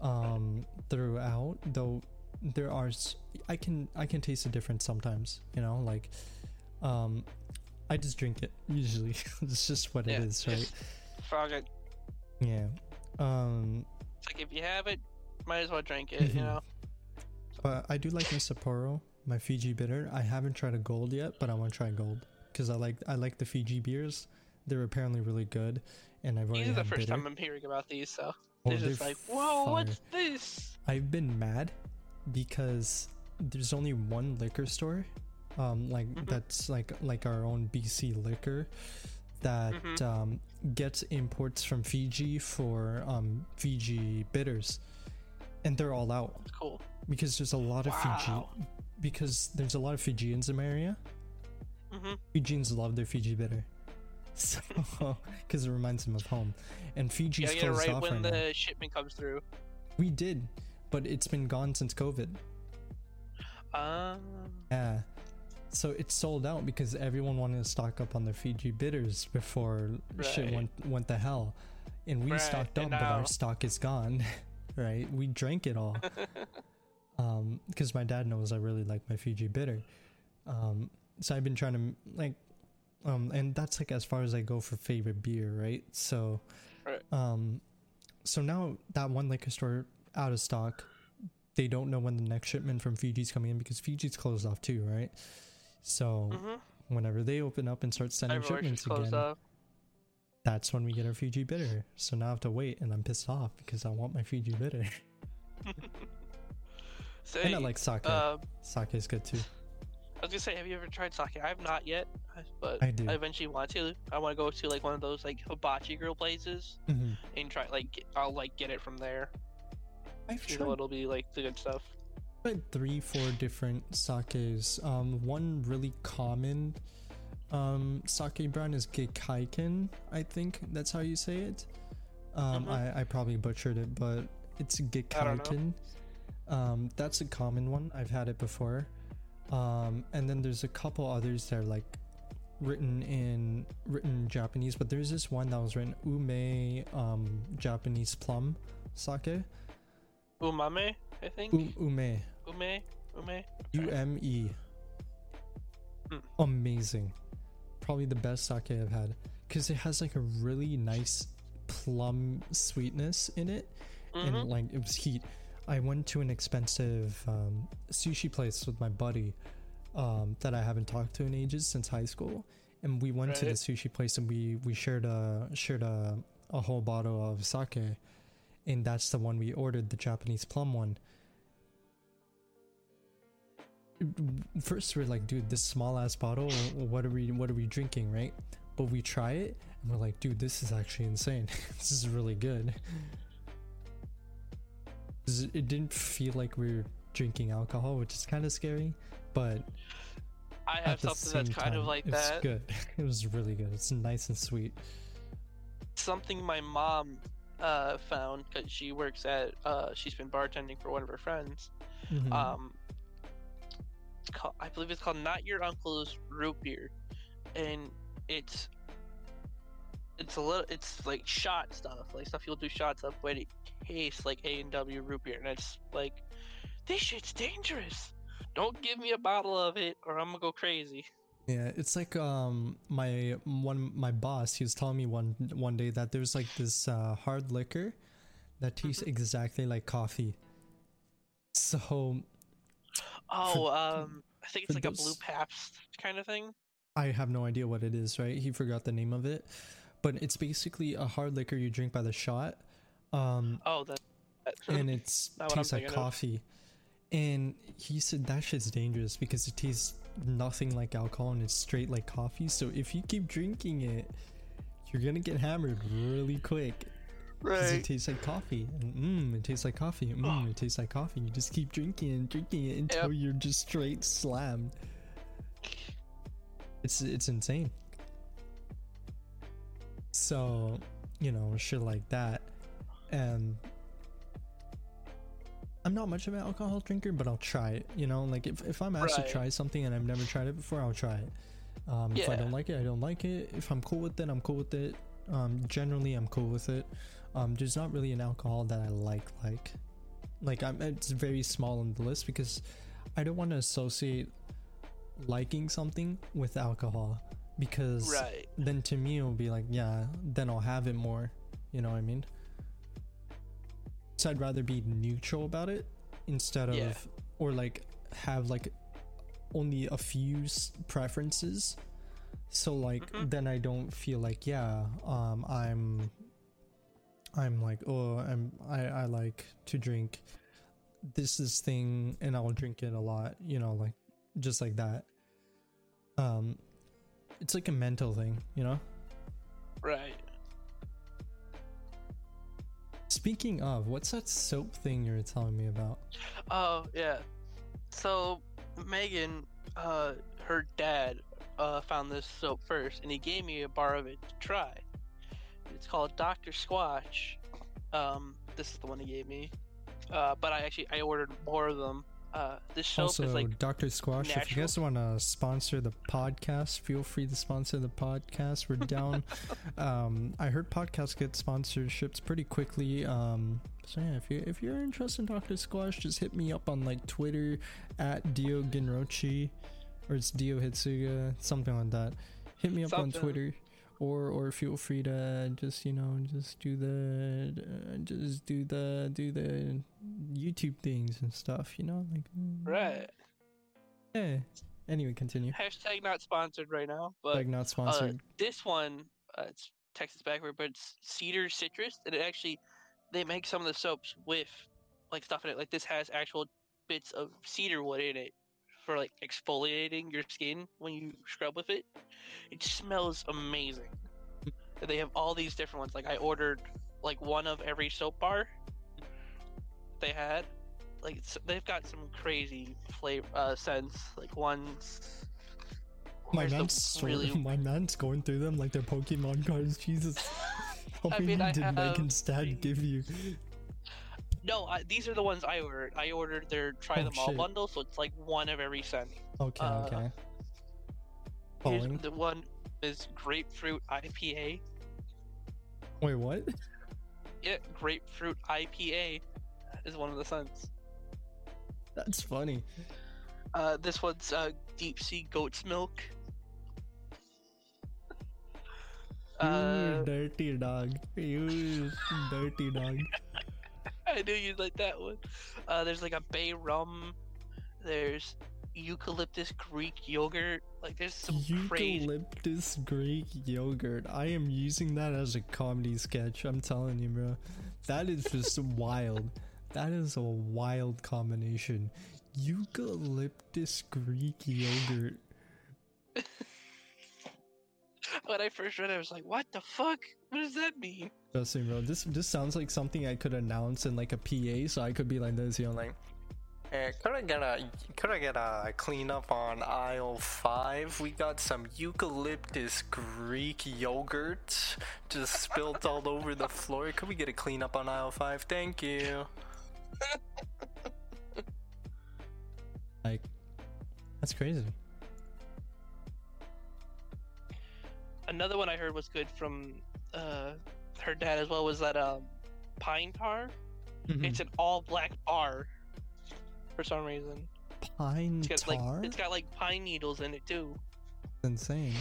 um throughout. Though there are I can I can taste a difference sometimes. You know, like um I just drink it usually. it's just what Yeah, it is, right? frog it. Yeah. Um It's like if you have it, might as well drink it. You Mhm. know. But I do like my Sapporo, my Fiji bitter. I haven't tried a gold yet, but I want to try gold because I like I like the Fiji beers. They're apparently really good, and I've already These are the first bitter. time I'm hearing about these, so Oh, they're they're just like, whoa, fire. what's this? I've been mad because there's only one liquor store, um, like Mhm. that's like like our own BC liquor that Mhm. um gets imports from Fiji for um Fiji bitters, and they're all out It's cool. because there's a lot of Wow. Fiji because there's a lot of Fijians in my area. hmm Fijians love their Fiji bitter. So, because it reminds him of home, and Fiji's it closed right off when right the now. shipment comes through. We did, but it's been gone since COVID. Um, Yeah, so it's sold out because everyone wanted to stock up on their Fiji bitters before shit went went to hell, and we Right, stocked up, but our stock is gone. right, we drank it all. um, because my dad knows I really like my Fiji bitter. Um, so I've been trying to like, um, and that's like as far as I go for favorite beer, right? So, Right. um, so now that one liquor store out of stock, they don't know when the next shipment from Fiji's coming in because Fiji's closed off too, right? So hmm whenever they open up and start sending shipments again, up. that's when we get our Fiji bitter. So now I have to wait, and I'm pissed off because I want my Fiji bitter. So, and I like sake. uh, sake is good too. I was gonna say, have you ever tried sake? I have not yet, but I. I eventually want to. I want to go to like one of those like hibachi grill places hmm and try like get- I'll like get it from there. I've know, it'll be like the good stuff. I've tried three, four different sakes. Um, one really common um sake brand is Gekaiken. I think that's how you say it. Um, Mhm. I I probably butchered it, but it's Gekaiken. Um, that's a common one. I've had it before. Um, and then there's a couple others that are like written in written Japanese, but there's this one that was written Ume um Japanese plum sake. Umame, I think. U- ume. Ume, ume. U M E. Mm. Amazing. Probably the best sake I've had because it has like a really nice plum sweetness in it, Mhm. and like it was heat. I went to an expensive um, sushi place with my buddy um, that I haven't talked to in ages since high school, and we went to the sushi place and we we shared a shared a a whole bottle of sake, and that's the one we ordered, the Japanese plum one. First, we're like, dude, this small ass bottle. What are we? What are we drinking, right? But we try it, and we're like, dude, this is actually insane. this is really good. It didn't feel like we were drinking alcohol, which is kind of scary, but I have something that's kind time, of like it's that. good. It was really good. It's nice and sweet. Something my mom uh, found because she works at. Uh, she's been bartending for one of her friends. Mhm. Um, it's called, I believe it's called Not Your Uncle's Root Beer, and it's it's a little it's like shot stuff, like stuff you'll do shots of, but it tastes like A and W root beer, and it's like this shit's dangerous. Don't give me a bottle of it, or I'm gonna go crazy. Yeah, it's like um my one my boss he was telling me one one day that there's like this uh, hard liquor that tastes Mm-hmm. exactly like coffee. So Oh, um, I think it's for like a blue those- Pabst kind of thing. I have no idea what it is, right? He forgot the name of it. But it's basically a hard liquor you drink by the shot. Um Oh, that. and it's tastes like thinking of. coffee. And he said that shit's dangerous because it tastes nothing like alcohol and it's straight like coffee. So if you keep drinking it, you're gonna get hammered really quick. Because it tastes like coffee. And mmm, it tastes like coffee. Mmm, Oh. it tastes like coffee. You just keep drinking and drinking it until you're just straight slammed. It's it's insane. So, you know, shit like that. And I'm not much of an alcohol drinker, but I'll try it. You know, like if, if I'm asked Right. to try something and I've never tried it before, I'll try it. Um, If I don't like it, I don't like it. If I'm cool with it, I'm cool with it. Um, generally, I'm cool with it. Um, there's not really an alcohol that I like. Like, like I'm. It's very small on the list because I don't want to associate liking something with alcohol because Right. then to me it'll be like, yeah, then I'll have it more. You know what I mean? So I'd rather be neutral about it instead of, Yeah. or like have like only a few preferences. So like Mhm. then I don't feel like yeah, um, I'm, I'm like oh I'm I I like to drink this is thing and I'll drink it a lot. You know like just like that. Um, it's like a mental thing, you know. Right. Speaking of, what's that soap thing you were telling me about? Oh yeah. So Megan, uh, her dad, uh, found this soap first, and he gave me a bar of it to try. It's called Doctor Squatch. Um, this is the one he gave me. Uh, but I actually I ordered more of them. Uh, this soap also, is like Dr. Squatch, if you guys want to sponsor the podcast, feel free to sponsor the podcast. We're down. um, I heard podcasts get sponsorships pretty quickly. Um, so yeah, if you if you're interested in Dr. Squatch, just hit me up on like Twitter at Dio Ginrochi, or it's Dio Hitsuga, something like that. Hit me up on Twitter. Or, or feel free to just you know just do the uh, just do the do the YouTube things and stuff you know like mm, right. yeah. Anyway, continue. Hashtag not sponsored right now, but like not uh, sponsored. this one uh, it's Texas backward, but it's cedar citrus, and it actually they make some of the soaps with like stuff in it. Like this has actual bits of cedar wood in it for like exfoliating your skin when you scrub with it. It smells amazing. They have all these different ones. Like I ordered like one of every soap bar they had. Like they've got some crazy flavor uh, scents. Like one's my man's really my man's going through them like they're Pokemon cards. Jesus, how I many mean, I did Megan have- Stad give you? No, I, these are the ones I ordered. I ordered their try Oh, them all shit. bundle, so it's like one of every scent. Okay, Uh, okay. Here's the one is grapefruit IPA. Wait, what? Yeah, grapefruit IPA is one of the scents. That's funny. Uh, this one's uh, deep sea goat's milk. You Uh, dirty dog. You dirty dog. I knew you'd like that one. Uh, there's like a bay rum. There's eucalyptus Greek yogurt. Like there's some crazy. Eucalyptus Greek yogurt. I am using that as a comedy sketch. I'm telling you, bro. That is just wild. That is a wild combination. Eucalyptus Greek yogurt. When I first read it, I was like, "What the fuck? What does that mean?" Me, bro. This this sounds like something I could announce in like a PA, so I could be like this, you know, like. Hey, could I get a could I get a cleanup on aisle five? We got some eucalyptus Greek yogurt just spilled all over the floor. Could we get a cleanup on aisle five? Thank you. like, that's crazy. Another one I heard was good from uh, her dad as well was that um, pine tar. Hmm. It's an all black bar for some reason. Pine It's got tar. like it's got like pine needles in it too. insane.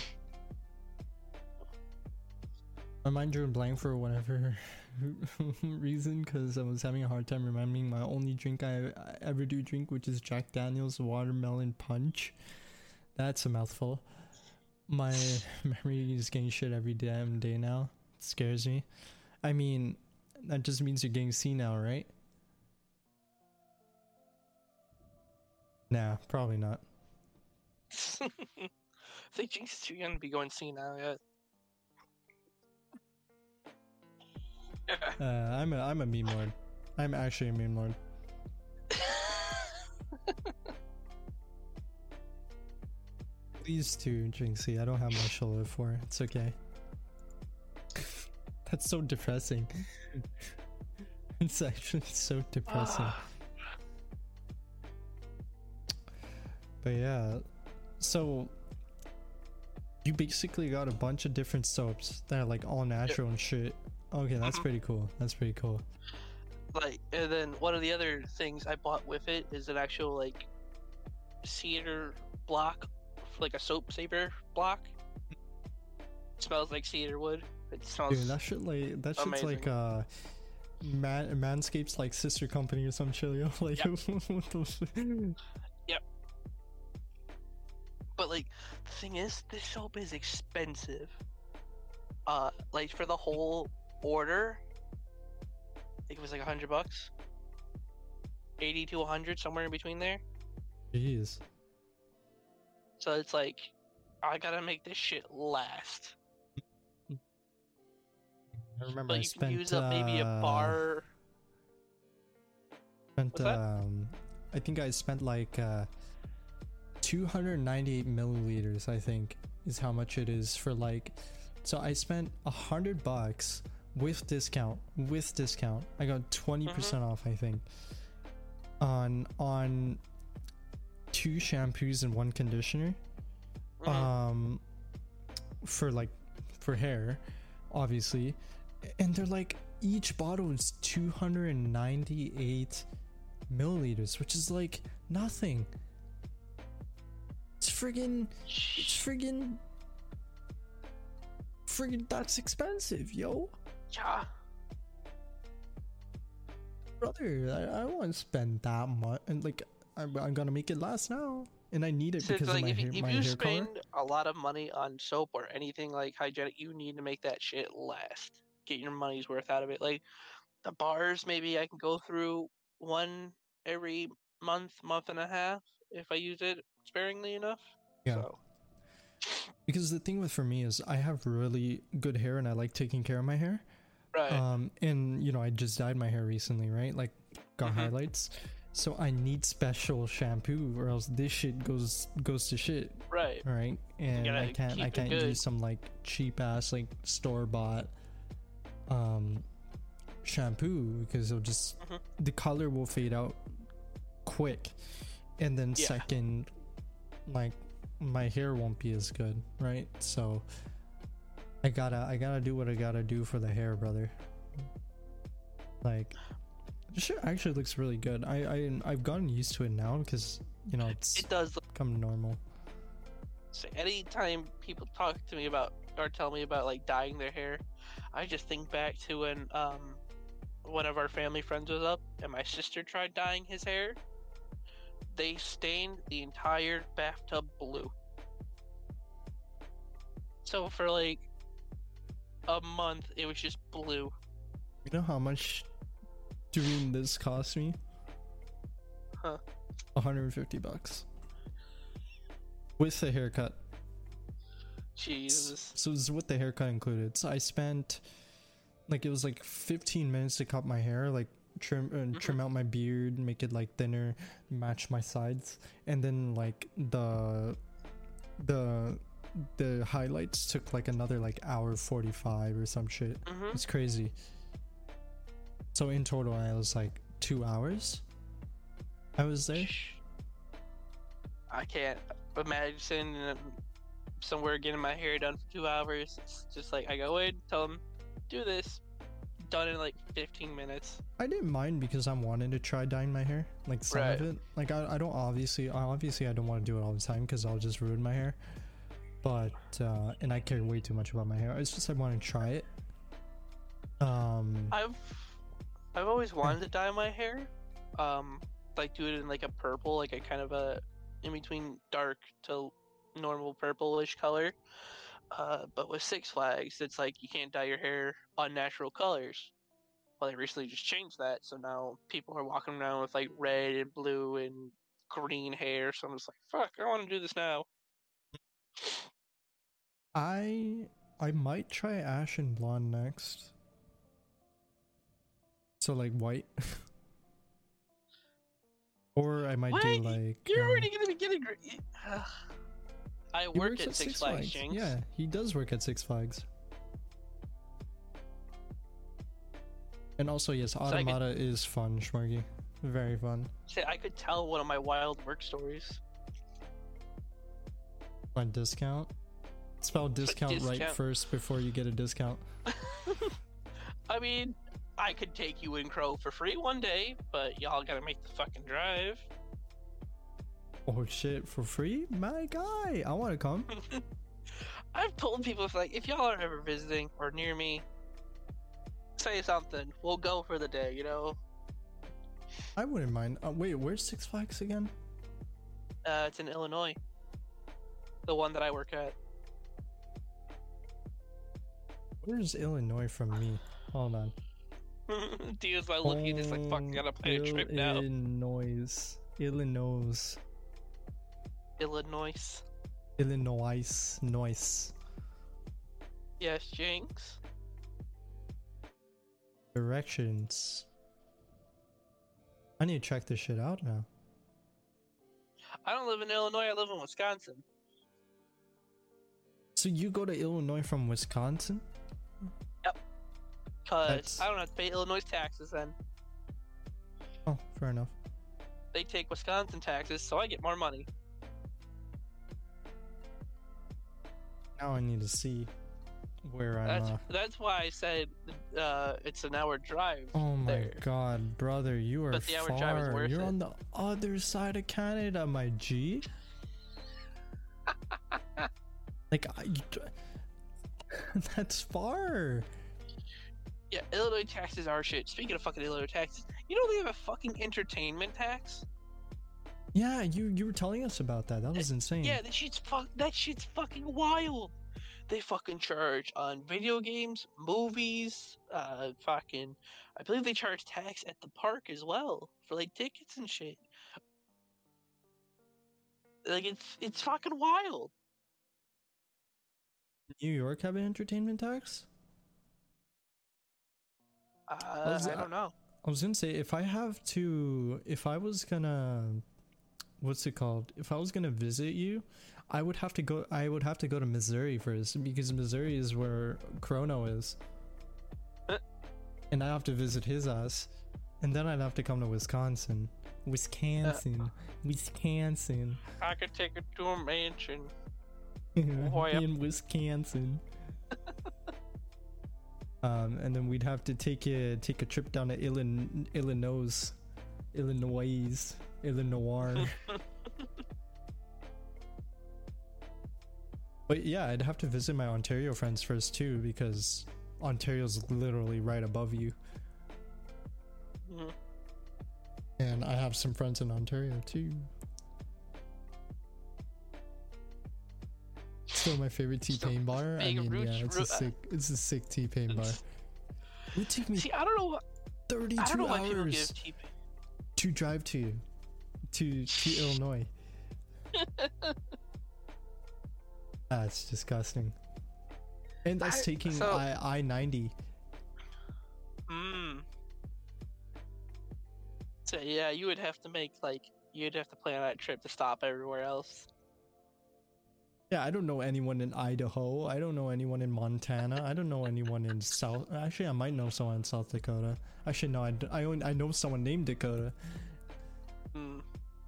My mind drew a blank for whatever reason because I was having a hard time remembering my only drink I, I ever do drink, which is Jack Daniel's watermelon punch. That's a mouthful. My memory is getting shit every damn day now. It scares me. I mean, that just means you're getting senile, right? Nah, probably not. I think Jinx is too young to be going senile yet. Uh, I'm a I'm a meme lord. I'm actually a meme lord. Please do, Jinxie. I don't have much to live for. It's okay. That's so depressing. it's actually so depressing. But yeah, so You basically got a bunch of different soaps that are like all natural and shit. Okay, that's Mhm. pretty cool. That's pretty cool. Like, and then one of the other things I bought with it is an actual like cedar block, like a soap saver block. smells like cedar wood. It smells. Dude, that shit like that shit's like uh Man, Manscaped's like sister company or some shit. yo. Like, what the f- But like, the thing is, this soap is expensive. Uh, like for the whole order, I think it was like a hundred bucks. Eighty to hundred, somewhere in between there. Jeez. So it's like, I gotta make this shit last. I remember I But you spent can use up maybe a uh, bar. Spent um, I think I spent like uh, 298 milliliters. I think is how much it is for like. So I spent a hundred bucks with discount. With discount, I got 20 percent off. I think on on two shampoos and one conditioner. Mhm. Um, for like for hair, obviously, and they're like each bottle is 298 milliliters, which is like nothing. It's friggin' it's friggin' friggin' that's expensive, yo. yeah. Brother, I, I want to spend that much, and like I'm, I'm gonna make it last now, and I need it So because of like my if, you- hair, if my you hair color. spend a lot of money on soap or anything like hygienic, you need to make that shit last. Get your money's worth out of it. Like the bars, maybe I can go through one every month, month and a half if I use it sparingly enough. Yeah. So, Because the thing with for me is I have really good hair and I like taking care of my hair. right. Um, and you know, I just dyed my hair recently, right? Like, got Mhm. highlights. So I need special shampoo, or else this shit goes goes to shit, right. right? And I can't I can't use some like cheap ass like store bought um shampoo because it'll just Mhm. the color will fade out quick, and then Yeah. second, like my hair won't be as good, right? So I gotta I gotta do what I gotta do for the hair, brother. Like shit actually looks really good. I I I've gotten used to it now because you know it's It does look become normal. So anytime people talk to me about or tell me about like dyeing their hair, I just think back to when um one of our family friends was up and my sister tried dyeing his hair. They stained the entire bathtub blue. So for like a month it was just blue. You know how much doing this cost me? Huh. 150 bucks. With the haircut. Jesus. So this is what the haircut included. So I spent like it was like 15 minutes to cut my hair, like trim uh, trim out my beard, make it like thinner, match my sides, and then like the the the highlights took like another like hour 45 or some shit. Mhm. It's crazy. So in total, I was like two hours. I was there. I can't imagine um, somewhere getting my hair done for two hours. It's just like I go in, tell them, do this, done in like 15 minutes. I didn't mind because I'm wanting to try dyeing my hair, like some Right. of it. Like I, I don't obviously, obviously I don't want to do it all the time because I'll just ruin my hair. But uh, and I care way too much about my hair. It's just I want to try it. Um, I've I've always wanted to dye my hair, um, like do it in like a purple, like a kind of a in between dark to normal purplish color. Uh, but with Six Flags, it's like you can't dye your hair unnatural colors. Well, they recently just changed that, so now people are walking around with like red and blue and green hair. So I'm just like, fuck, I want to do this now. I I might try ash and blonde next. So like white. or I might do like. You're um, already gonna be getting. gr- Ugh. I work works at Six, Flags, Jinx. Yeah, he does work at Six Flags. And also, yes, I could- Automata is fun, Schmargy. Very fun. Say, I could tell one of my wild work stories. On discount. Spell discount, right first before you get a discount. I mean, I could take you in Crow for free one day, but y'all gotta make the fucking drive. Oh shit, for free? My guy, I want to come. I've told people if like if y'all are ever visiting or near me, say something. We'll go for the day. You know, I wouldn't mind. Uh, wait, where's Six Flags again? uh, it's in Illinois. The one that I work at. Where's Illinois from me? Hold on. Dio's like looking, just like fuck, oh, gotta plan a trip now. Illinois. Illinois. Illinois. Illinois. Noise. Yes, Jinx. Directions. I need to check this shit out now. I don't live in Illinois. I live in Wisconsin. So you go to Illinois from Wisconsin? Cause That's- I don't have to pay Illinois taxes. Then Oh, fair enough. they take Wisconsin taxes, so I get more money. Now I need to see where I'm. That's Uh... that's why I said uh, it's an hour drive. Oh my there. god, brother, you are But the hour far. drive is worth You're it. on the other side of Canada, my G. like, I, that's far. Yeah, Illinois taxes are shit. Speaking of fucking Illinois taxes, you know they have a fucking entertainment tax. Yeah, you you were telling us about that. That was insane. Yeah, that shit's fuck. That shit's fucking wild. They fucking charge on video games, movies, uh, fucking. I believe they charge tax at the park as well for like tickets and shit. Like it's it's fucking wild. New York have an entertainment tax? Uh, Was I don't know. I was gonna say if I have to, if I was gonna, what's it called? If I was gonna visit you, I would have to go. I would have to go to Missouri first because Missouri is where Chrono is, Uh. and I have to visit his ass, and then I'd have to come to Wisconsin, Wisconsin, Wisconsin, I could take it to a mansion. Boy, in Wisconsin. Um, and then we'd have to take a take a trip down to Illinois, Illinois, Illinois, Illinois. but yeah, I'd have to visit my Ontario friends first too because Ontario's literally right above you, Mhm. and I have some friends in Ontario too. Still my favorite T Pain bar. I mean, yeah, it's a sick, it's a sick T Pain bar. It took me See, I don't know. what- I don't 32 know why people hours give T to drive to to to Illinois. That's disgusting. And that's I- taking so- I I ninety. Mm. So yeah, you would have to make like you'd have to plan that trip to stop everywhere else. Yeah, I don't know anyone in Idaho. I don't know anyone in Montana. I don't know anyone in South. Actually, I might know someone in South Dakota. Actually, no, I, d- I, only, I know someone named Dakota. Mm.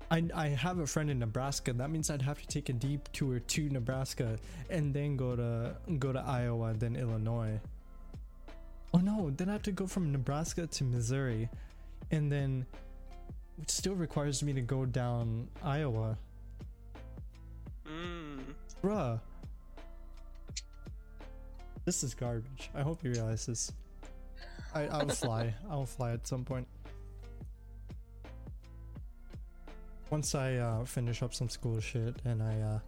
I, I have a friend in Nebraska. That means I'd have to take a deep tour to Nebraska and then go to go to Iowa, then Illinois. Oh no, then I have to go from Nebraska to Missouri, and then it still requires me to go down Iowa. Bruh. This is garbage. I hope you realize this. I, I'll fly. I'll fly at some point. Once I uh, finish up some school shit and I uh,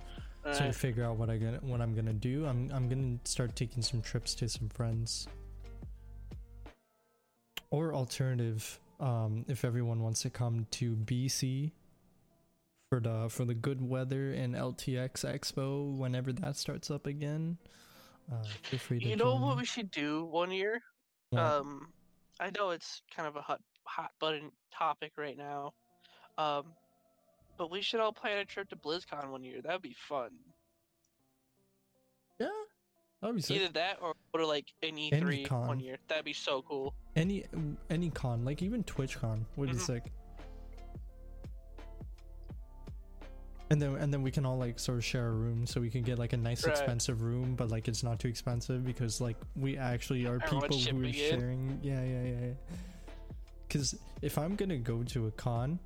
sort Alright. of figure out what I gonna what I'm gonna do, I'm I'm gonna start taking some trips to some friends. Or alternative, um, if everyone wants to come to BC for the for the good weather and LTX Expo whenever that starts up again. Uh, feel free to You know what me. we should do one year? What? Um, I know it's kind of a hot hot button topic right now. Um, but we should all plan a trip to BlizzCon one year. That'd be fun. yeah, that'd be sick. Either that or go to like an E3 con. one year. That'd be so cool. Any any con, like even TwitchCon would be Mhm. sick. And then and then we can all like sort of share a room, so we can get like a nice Right. expensive room, but like it's not too expensive because like we actually are people who are sharing. Yeah, yeah, yeah. yeah. Because if I'm gonna go to a con,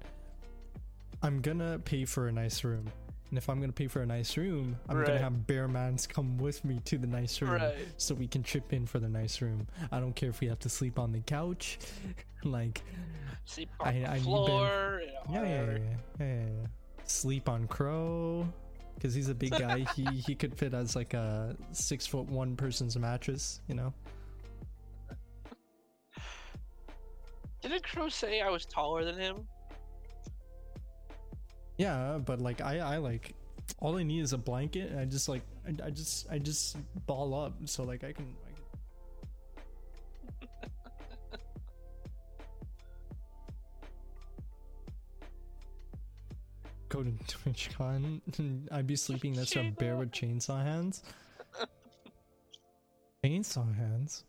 I'm gonna pay for a nice room, and if I'm gonna pay for a nice room, I'm gonna have Bear Mans come with me to the nice room, Right. so we can chip in for the nice room. I don't care if we have to sleep on the couch, like Sleep on I- the I floor. yeah, yeah, yeah, yeah, yeah, yeah. Sleep on Crow, because he's a big guy. he he could fit as like a six foot one person's mattress. You know. Didn't Crow say I was taller than him? Yeah, but like I I like all I need is a blanket. And I just like I, I just I just ball up so like I can. I can... Go to TwitchCon. I'd be sleeping next to a bear with chainsaw hands. chainsaw hands.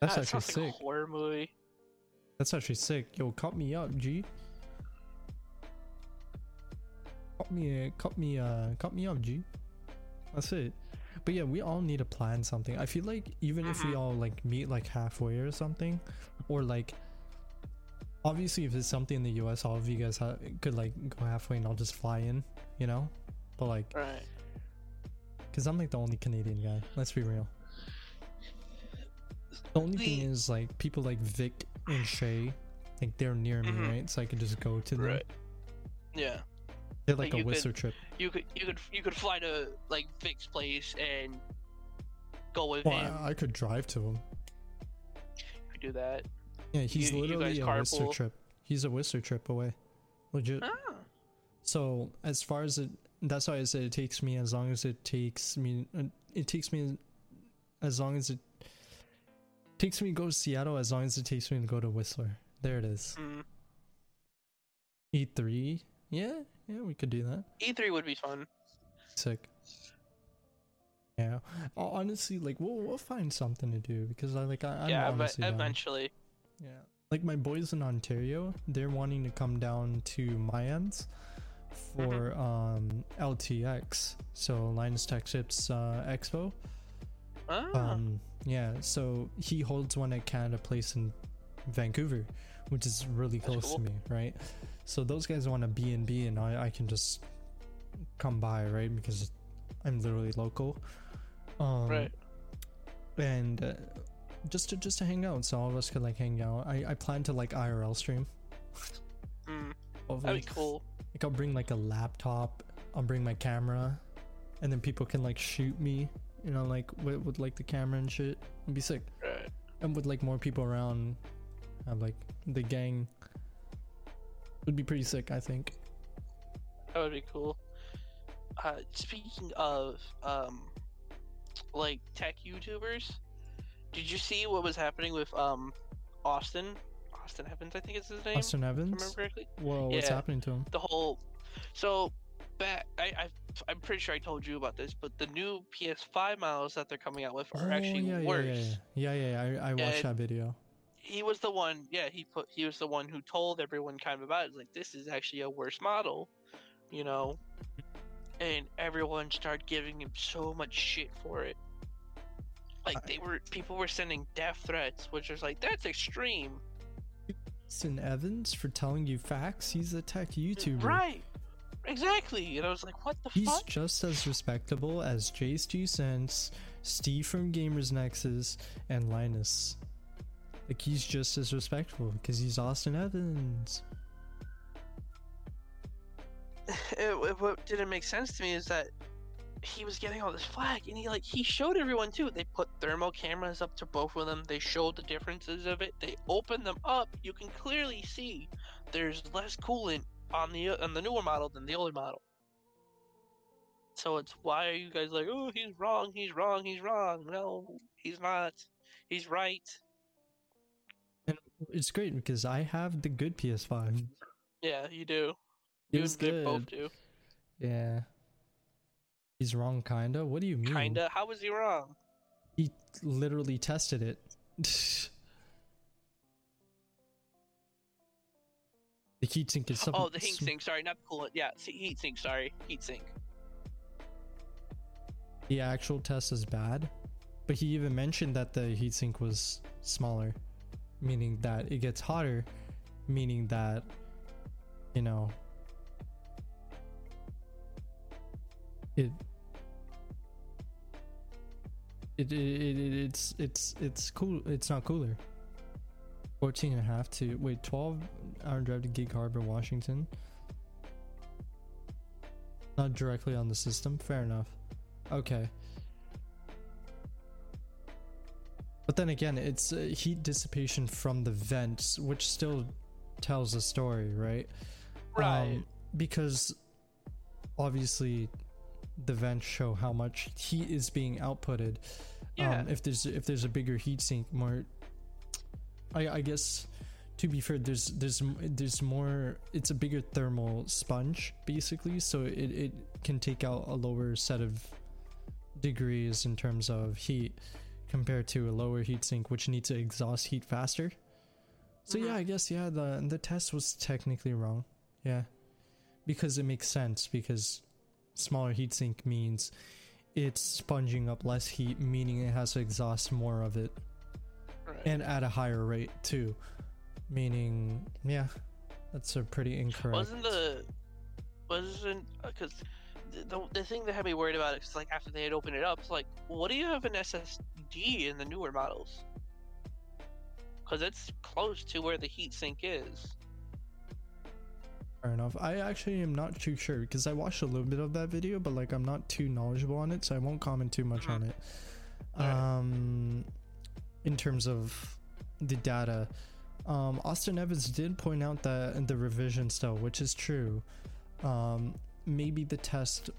That's that actually like sick. a horror movie. That's actually sick. Yo, cut me up, G. Cut me, cut me, uh, cut me up, G. That's it. But yeah, we all need to plan something. I feel like even if we Mhm. all like meet like halfway or something, or like, obviously if it's something in the U.S., all of you guys ha- could like go halfway and I'll just fly in, you know. But like, Right. cause I'm like the only Canadian guy. Let's be real. The only thing is like people like Vic and Shay, like they're near me, Mhm. right? So I could just go to them. Right. Yeah. They're like Like, a could- trip. You could you could you could fly to like Vic's place and go with Well, him. I, I could drive to him. You could do that. Yeah, he's You- you literally guys a Whistler trip. He's a Whistler trip away, legit. Ah. So as far as it, that's why I said it takes me as long as it takes me. uh, It takes me as long as it takes me to go to Seattle. As long as it takes me to go to Whistler. There it is. Mm. E three. Yeah, yeah, we could do that. E3 would be fun. Sick. Yeah, honestly, like we'll we'll find something to do because I like I, I'm yeah, but eventually. down. Yeah. Like my boys in Ontario, they're wanting to come down to my ends for um LTX. So Linus Tech Tips uh, Expo. Ah. Um yeah, so he holds one at Canada Place in Vancouver, which is really That's close cool. to me, right? So those guys want a B and B and I, I can just come by, right? Because I'm literally local. Um right. and uh, just to just to hang out so all of us could like hang out i i plan to like irl stream Mm. of That'd like, be cool. like i'll bring like a laptop i'll bring my camera and then people can like shoot me you know like with, with like the camera and shit it'd be sick Right. and with like more people around have like the gang would be pretty sick i think That would be cool. Uh, speaking of um, like tech YouTubers, did you see what was happening with um, Austin? Austin Evans, I think is his name. austin evans remember correctly. well what's happening to him The whole, so back, I, I, I'm pretty sure I told you about this, but the new PS5 models that they're coming out with are actually Oh, yeah, worse. yeah yeah yeah, yeah, yeah I, I watched And- that video He was the one, yeah. He put, he was the one who told everyone kind of about it. Like this is actually a worse model, you know. And everyone started giving him so much shit for it. Like they were, people were sending death threats, which was like that's extreme, Austin Evans for telling you facts. He's a tech YouTuber. right? Exactly. And I was like, what the He's fuck? just as respectable as JayzTwoCents, Steve from Gamers Nexus, and Linus. Like he's just as respectful because he's Austin Evans. it, it- what didn't make sense to me is that he was getting all this flack and he like he showed everyone too. They put thermal cameras up to both of them. They showed the differences of it. They opened them up. You can clearly see there's less coolant on the on the newer model than the older model. So it's why are you guys like oh he's wrong he's wrong he's wrong. No he's not. He's right. And it's great because I have the good PS5. yeah you do. It you was Vic both do. Yeah. He's wrong, kinda. What do you mean? kinda how was he wrong He literally tested it. The heatsink is something. Oh, the heat oh, sink. Sorry, not the coolant. Yeah, heat sink. Sorry, heat sink. The actual test is bad, but he even mentioned that the heatsink was smaller, meaning that it gets hotter, meaning that you know it it, it, it, it it's it's it's cool it's not cooler. 14 and a half to wait 12 hour drive to gig harbor washington. Not directly on the system fair enough. Okay. But then again it's uh, heat dissipation from the vents which still tells a story right? Right. um, because obviously the vents show how much heat is being outputted Yeah. um, if there's if there's a bigger heat sink more i i guess to be fair there's there's there's more it's a bigger thermal sponge basically so it, it can take out a lower set of degrees in terms of heat compared to a lower heat sink which needs to exhaust heat faster so Mhm. yeah i guess yeah the the test was technically wrong yeah because it makes sense because smaller heatsink means it's sponging up less heat meaning it has to exhaust more of it right. and at a higher rate too meaning yeah that's a pretty incorrect Wasn't the wasn't uh, because the, the the thing that had me worried about it is like after they had opened it up, it's like, what do you have an SSD in the newer models? Because it's close to where the heatsink is. Fair enough. I actually am not too sure because i watched a little bit of that video but like i'm not too knowledgeable on it so i won't comment too much Mhm. on it. Um in terms of the data um austin evans did point out that in the revision still which is true um maybe the test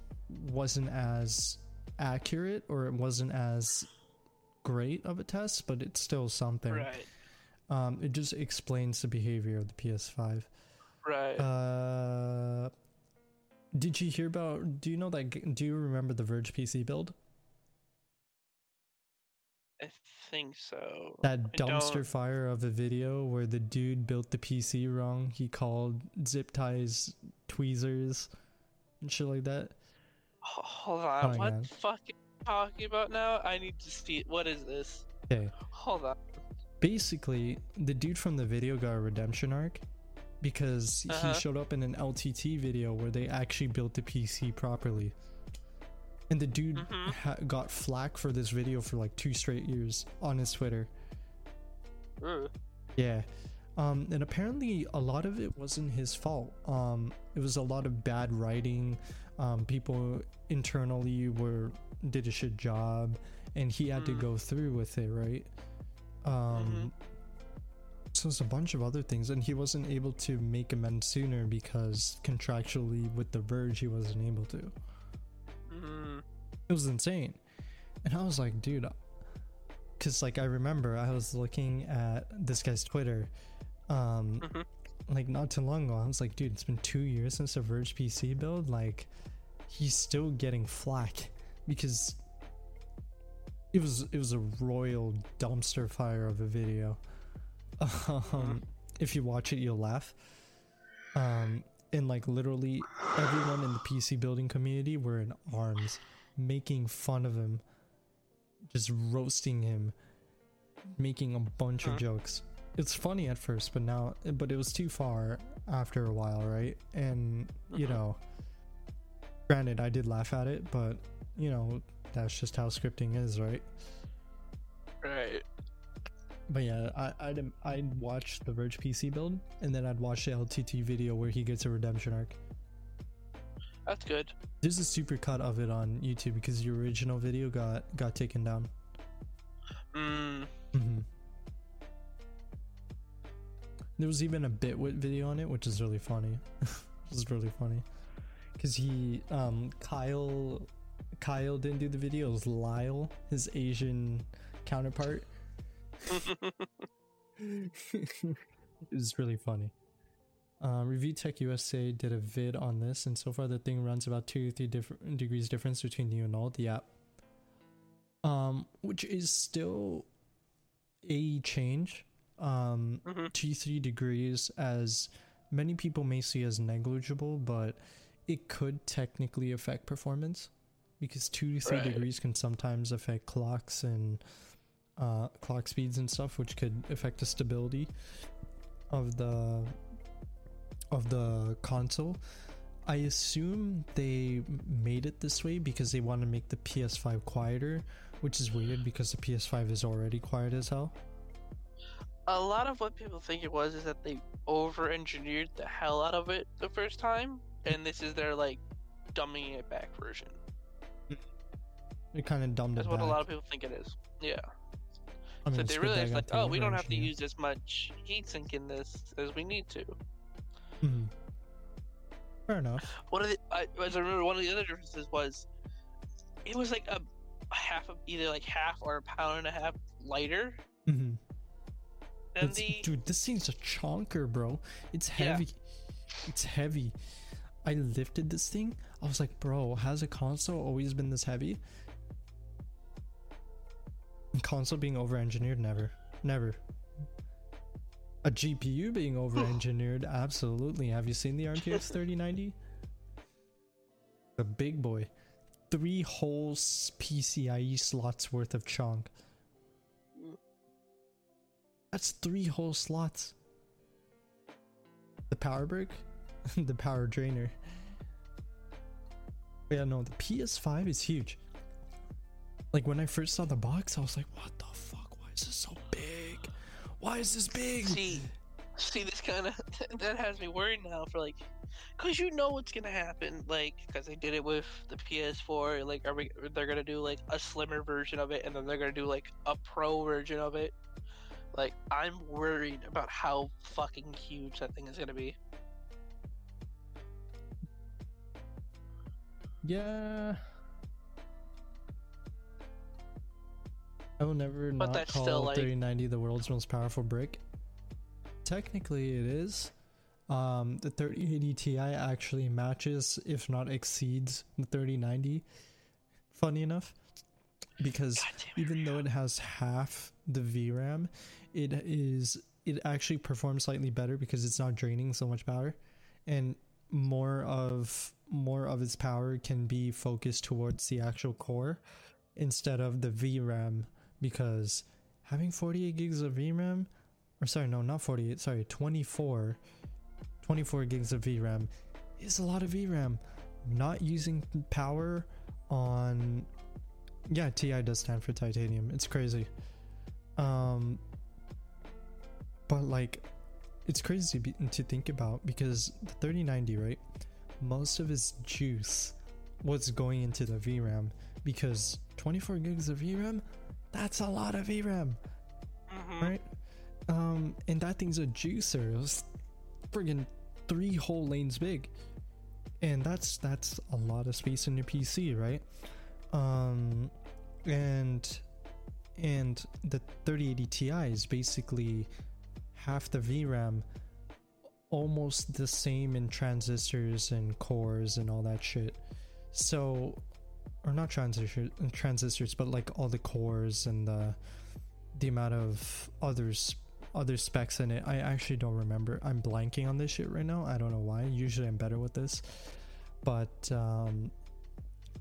wasn't as accurate or it wasn't as great of a test but it's still something. Right. um it just explains the behavior of the ps5 Right. uh did you hear about do you know that do you remember the verge pc build I think so. that dumpster fire of a video where the dude built the pc wrong he called zip ties tweezers and shit like that Hold on. Oh, what yeah. the fuck are you talking about now? I need to see. What is this? okay Hold on. basically the dude from the video got a redemption arc because Uh-huh. he showed up in an ltt video where they actually built the pc properly and the dude Mhm. ha- got flack for this video for like two straight years on his twitter Ooh. Yeah. Um, and apparently a lot of it wasn't his fault. Um, it was a lot of bad writing. Um, people internally were did a shit job, and he had to Mm. go through with it, right? Um, so it's a bunch of other things, and he wasn't able to make amends sooner because contractually with the Verge he wasn't able to. Mm. It was insane, and I was like, dude, because like I remember I was looking at this guy's Twitter, um, Mhm. like not too long ago. I was like, dude, it's been two years since the Verge PC build. Like, he's still getting flack because it was it was a royal dumpster fire of a video. Um, if you watch it, you'll laugh. Um, and like literally everyone in the PC building community were in arms, making fun of him, just roasting him, making a bunch of jokes. It's funny at first, but now, but it was too far after a while, right? And you Mhm. know, granted, I did laugh at it, but you know, that's just how scripting is, right? Right. But yeah, I, I'd I'd watch the Verge PC build, and then I'd watch the LTT video where he gets a redemption arc. That's good. There's a super cut of it on YouTube because the original video got got taken down. Mm. hmm There was even a Bitwit video on it, which is really funny. It was really funny because he, um, Kyle, Kyle didn't do the video. It was Lyle, his Asian counterpart. it was really funny. Um, Review Tech USA did a vid on this, and so far the thing runs about two to three different degrees difference between new and old. Yeah. Um, which is still a change. Um, Mhm. two three degrees as many people may see as negligible, but it could technically affect performance because two to three Right. degrees can sometimes affect clocks and uh, clock speeds and stuff, which could affect the stability of the of the console. I assume they made it this way because they want to make the PS5 quieter, which is weird because the PS5 is already quiet as hell. A lot of what people think it was is that they over-engineered the hell out of it the first time, and this is their like dumbing it back version. It kind of dumbed That's what back. a lot of people think it is. Yeah. I mean, so they realized like, oh, we don't have to use as much heat sink in this as we need to. Mhm. Fair enough. One of the, I, as I remember, one of the other differences was, it was like a half of either like half or a pound and a half lighter hmm the. dude, this thing's a chonker, bro. It's Yeah. heavy. It's heavy. I lifted this thing. I was like, bro, has a console always been this heavy? Console being over engineered? Never. Never. A GPU being over engineered? Absolutely. Have you seen the RTX 3090? The big boy. Three whole PCIe slots worth of chunk. That's three whole slots. The power brick, the power drainer. Yeah, no, the PS5 is huge. Like when I first saw the box, I was like, "What the fuck? Why is this so big? Why is this big?" See, see, this kind of that has me worried now for like, cause you know what's gonna happen, like, cause they did it with the PS4. Like, are we? They're gonna do like a slimmer version of it, and then they're gonna do like a pro version of it. Like, I'm worried about how fucking huge that thing is gonna be. Yeah. I will never But not that's call still, like- 3090 the world's most powerful brick. Technically, it is. Um, the 3080 Ti actually matches, if not exceeds, the 3090. Funny enough, because God damn it, even though it has half the VRAM, it is it actually performs slightly better because it's not draining so much power, and more of more of its power can be focused towards the actual core instead of the VRAM because having 48 gigs of VRAM or sorry no not 48 sorry 24 24 gigs of VRAM is a lot of VRAM not using power on yeah TI does stand for titanium. It's crazy. Um but like it's crazy to think about because the 3090 right most of its juice was going into the VRAM because 24 gigs of VRAM that's a lot of VRAM Mhm. right? Um and that thing's a juicer. It was friggin' three whole lanes big. And that's that's a lot of space in your pc right? Um and and the 3080 ti is basically half the vram almost the same in transistors and cores and all that shit. So or not transistors transistors but like all the cores and the the amount of others other specs in it. I actually don't remember. I'm blanking on this shit right now. I don't know why. Usually i'm better with this. But um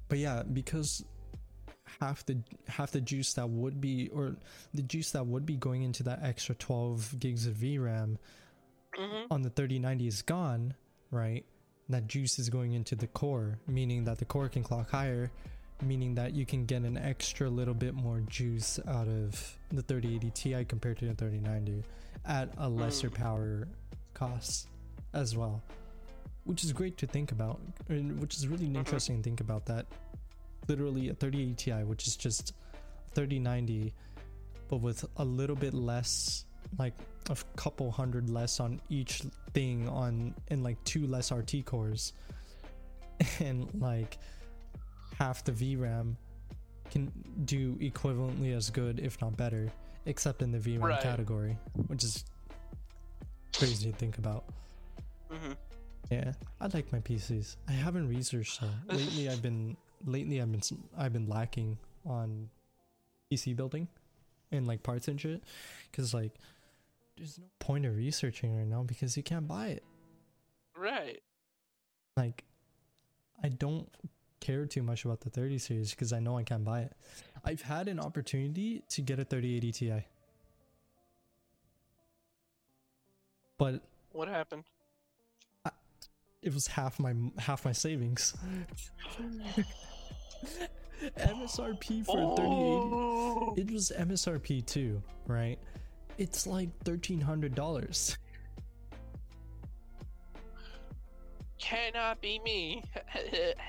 but yeah because half the half the juice that would be or the juice that would be going into that extra 12 gigs of vram Mhm. on the 3090 is gone right? That juice is going into the core meaning that the core can clock higher meaning that you can get an extra little bit more juice out of the 3080 Ti compared to the 3090 at a lesser Mm. power cost as well. Which is great to think about, and which is really Mhm. interesting to think about that. Literally a 3080 Ti, which is just 3090, but with a little bit less, like a couple hundred less on each thing on, and like two less RT cores, and like half the VRAM can do equivalently as good, if not better, except in the VRAM Right. category, which is crazy to think about. Mhm. Yeah, I like my PCs. I haven't researched them lately. I've been lately I've been I've been lacking on PC building and like parts and shit because like there's no point of researching right now because you can't buy it. Right. Like, I don't care too much about the 30 series because I know I can buy it. I've had an opportunity to get a 3080 Ti. But what happened? I, it was half my half my savings. MSRP for oh. 3080. It was MSRP too, right? It's like $1300. Cannot be me.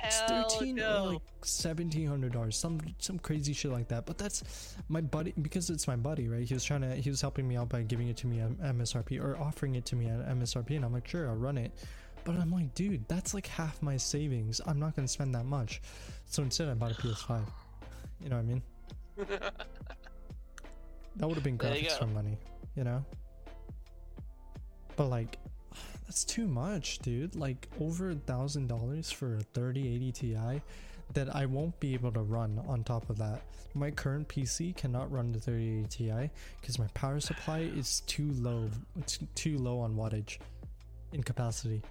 It's Hell thirteen or no. like seventeen hundred dollars, some some crazy shit like that. But that's my buddy because it's my buddy, right? He was trying to he was helping me out by giving it to me at MSRP or offering it to me at MSRP, and I'm like, sure, I'll run it. But I'm like, dude, that's like half my savings. I'm not gonna spend that much. So instead, I bought a PS5. You know what I mean? That would have been graphics for money, you know? But like that's too much, dude. Like over a thousand dollars for a 3080 Ti that I won't be able to run on top of that. My current PC cannot run the 3080 Ti because my power supply is too low. It's too low on wattage in capacity.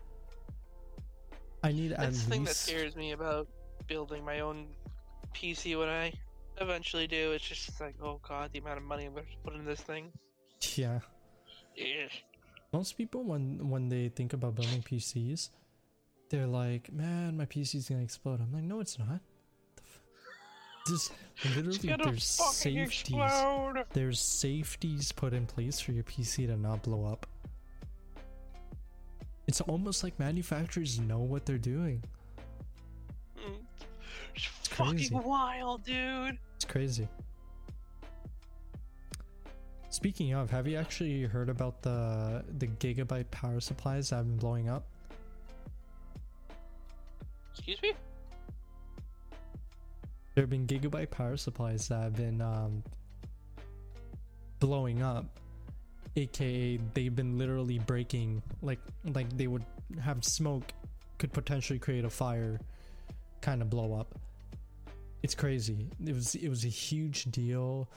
I need at That's the thing that scares me about building my own PC when I eventually do. It's just like, oh god, the amount of money I'm going to put in this thing. yeah. Yeah. Most people when when they think about building PCs, they're like, "Man, my PC's gonna explode." I'm like, "No, it's not." Just literally, there's safeties. explode. There's safeties put in place for your PC to not blow up. It's almost like manufacturers know what they're doing. Mm. It's crazy. fucking wild, dude. It's crazy. Speaking of, have you actually heard about the the gigabyte power supplies that have been blowing up? Excuse me? there have been gigabyte power supplies that have been um, blowing up aka they've been literally breaking like like they would have smoke could potentially create a fire kind of blow up it's crazy it was it was a huge deal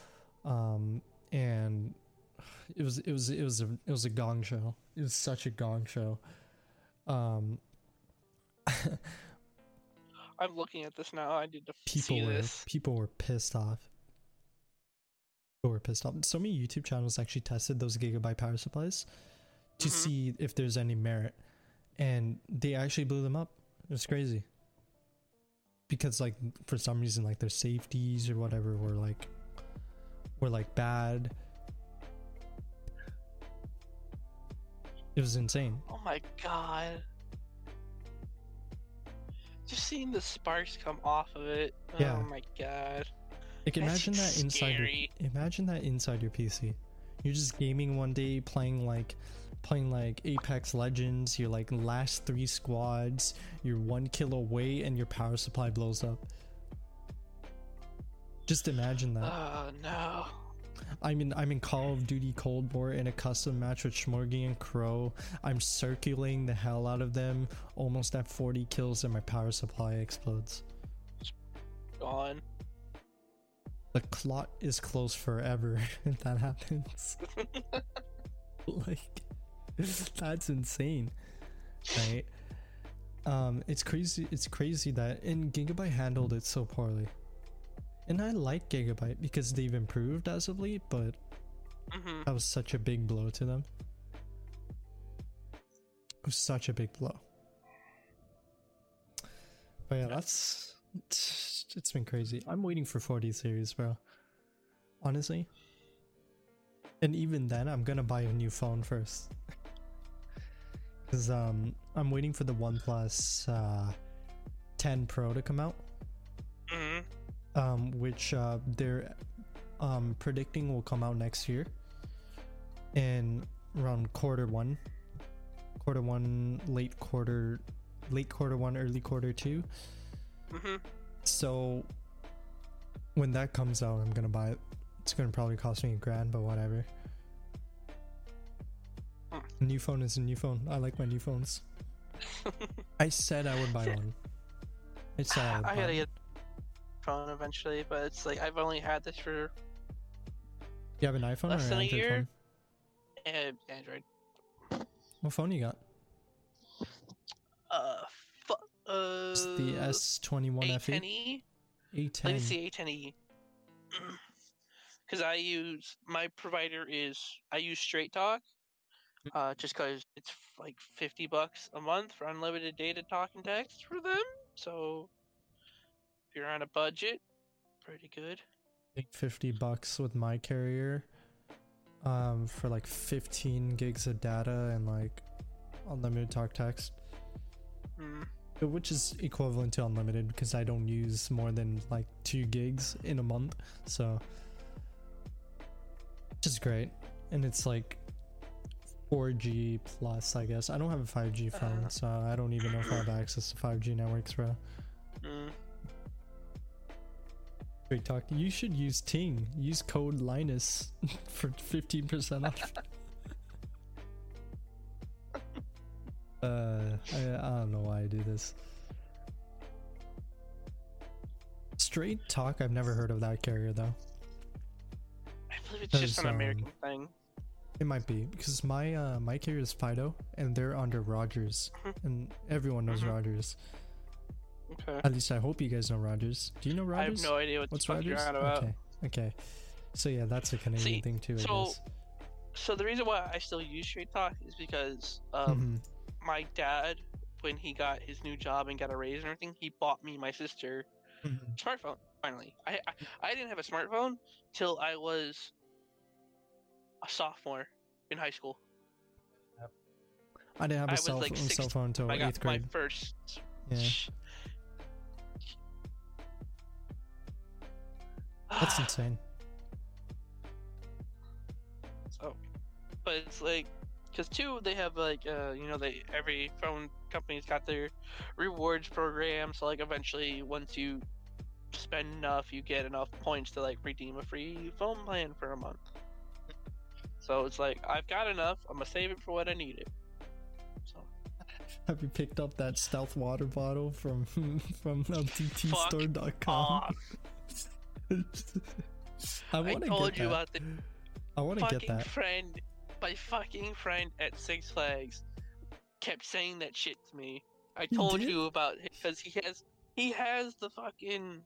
um and it was it was it was a it was a gong show it was such a gong show um I'm looking at this now. I need to people see were this. people were pissed off. People were pissed off. So many YouTube channels actually tested those gigabyte power supplies to Mhm. see if there's any merit, and they actually blew them up. It was crazy. Because like for some reason like their safeties or whatever were like were like bad. It was insane. Oh my god. Just seeing the sparks come off of it. Oh yeah. Oh my god. Like That's imagine that inside your, imagine that inside your PC. You're just gaming one day playing like playing like Apex Legends, you're like last three squads, you're one kill away and your power supply blows up. Just imagine that. Oh no. I'm in I'm in Call of Duty Cold War in a custom match with Schmorgy and Crow. I'm circulating the hell out of them, almost at 40 kills and my power supply explodes. Gone. The clot is closed forever if that happens. like that's insane right um it's crazy it's crazy that and gigabyte handled it so poorly and i like gigabyte because they've improved as of late but hmm that was such a big blow to them. It was such a big blow. But yeah that's it's, been crazy. I'm waiting for 40 series bro. Honestly. And even then i'm gonna buy a new phone first. Because um i'm waiting for the oneplus uh 10 pro to come out. Hmm um, which uh, they're um, predicting will come out next year in around quarter one, quarter one, late quarter, late quarter one, early quarter two. hmm So when that comes out, I'm gonna buy it. It's gonna probably cost me a grand, but whatever. Hmm. New phone is a new phone. I like my new phones. I said I would buy one. I said I would I buy gotta one. get a phone eventually, but it's like I've only had this for You have an iPhone less or an than a Android year. phone? uh, Android. What phone you got? Uh, fu- uh, It's the S21 FE. A10e. Let me see A10e. Because I use my provider is I use Straight Talk, uh, just because it's like fifty bucks a month for unlimited data, talk, and text for them. So you're on a budget, pretty good. I think 50 bucks with my carrier um for like 15 gigs of data and like unlimited talk text Mm. which is equivalent to unlimited because I don't use more than like 2 gigs in a month so which is great and it's like 4G plus I guess I don't have a 5G phone Uh. so I don't even know if I have access to 5G networks bro Mm. Great talk. You should use Ting. Use code Linus for 15% off. uh, I, I don't know why I do this. Straight talk. I've never heard of that carrier though. I believe it's just an um, American thing. It might be because my uh my carrier is Fido and they're under Rogers Mhm. and everyone knows Mhm. Rogers. Okay. At least I hope you guys know Rogers. Do you know Rogers? I have no idea what What's Rogers? about. Okay. Okay. So yeah, that's a Canadian See, thing too. I so, guess. So the reason why I still use Straight Talk is because um, Mhm. my dad, when he got his new job and got a raise and everything, he bought me my sister Mhm. smartphone. Finally, I, I I didn't have a smartphone till I was a sophomore in high school. I didn't have a I cell, like, phone, cell phone until I got eighth my grade. first. Yeah, that's insane. So, but it's like, cause two, they have like, uh, you know, they every phone company's got their rewards program. So like, eventually, once you spend enough, you get enough points to like redeem a free phone plan for a month. So it's like, I've got enough. I'm gonna save it for when I need it. So Have you picked up that stealth water bottle from from off. I I want to told get you that. about the I want to get that. friend. My fucking friend at Six Flags kept saying that shit to me. I told did? you about it because he has he has the fucking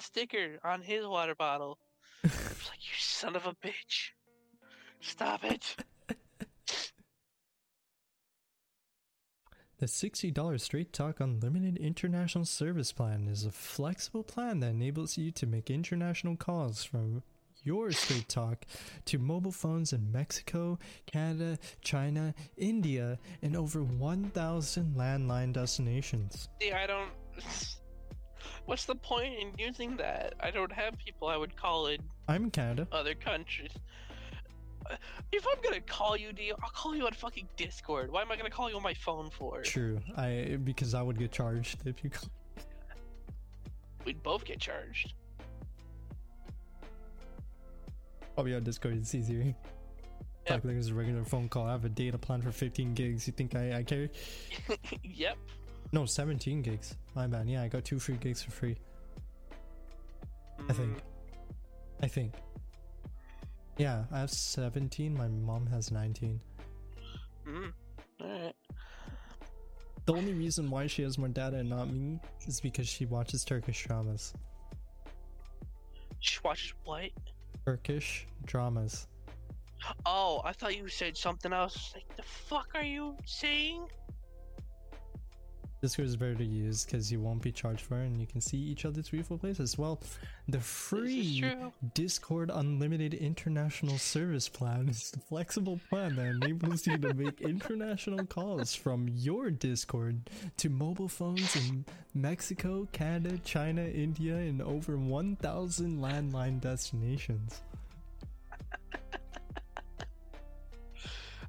sticker on his water bottle. Like you son of a bitch. Stop it. The $60 Straight Talk Unlimited International Service Plan is a flexible plan that enables you to make international calls from your Straight Talk to mobile phones in Mexico, Canada, China, India, and over 1,000 landline destinations. See, I don't. What's the point in using that? I don't have people I would call in I'm in Canada. other countries. If I'm gonna call you, D, I'll call you on fucking Discord. Why am I gonna call you on my phone for? True. I because I would get charged if you call. We'd both get charged. I'll be on Discord. It's easier. Talk like it's a regular phone call. I have a data plan for 15 gigs. You think I, I care? yep. No, 17 gigs. My bad. Yeah, I got two free gigs for free. I think. Hmm. I think. Yeah, I have 17. My mom has 19. Mm. Alright. The only reason why she has more data and not me is because she watches Turkish dramas. She watches what? Turkish dramas. Oh, I thought you said something else. Like, the fuck are you saying? Discord is better to use because you won't be charged for it and you can see each other's beautiful places. Well, the free. Discord Unlimited International Service Plan is the flexible plan that enables you to make international calls from your Discord to mobile phones in Mexico, Canada, China, India, and over 1,000 landline destinations.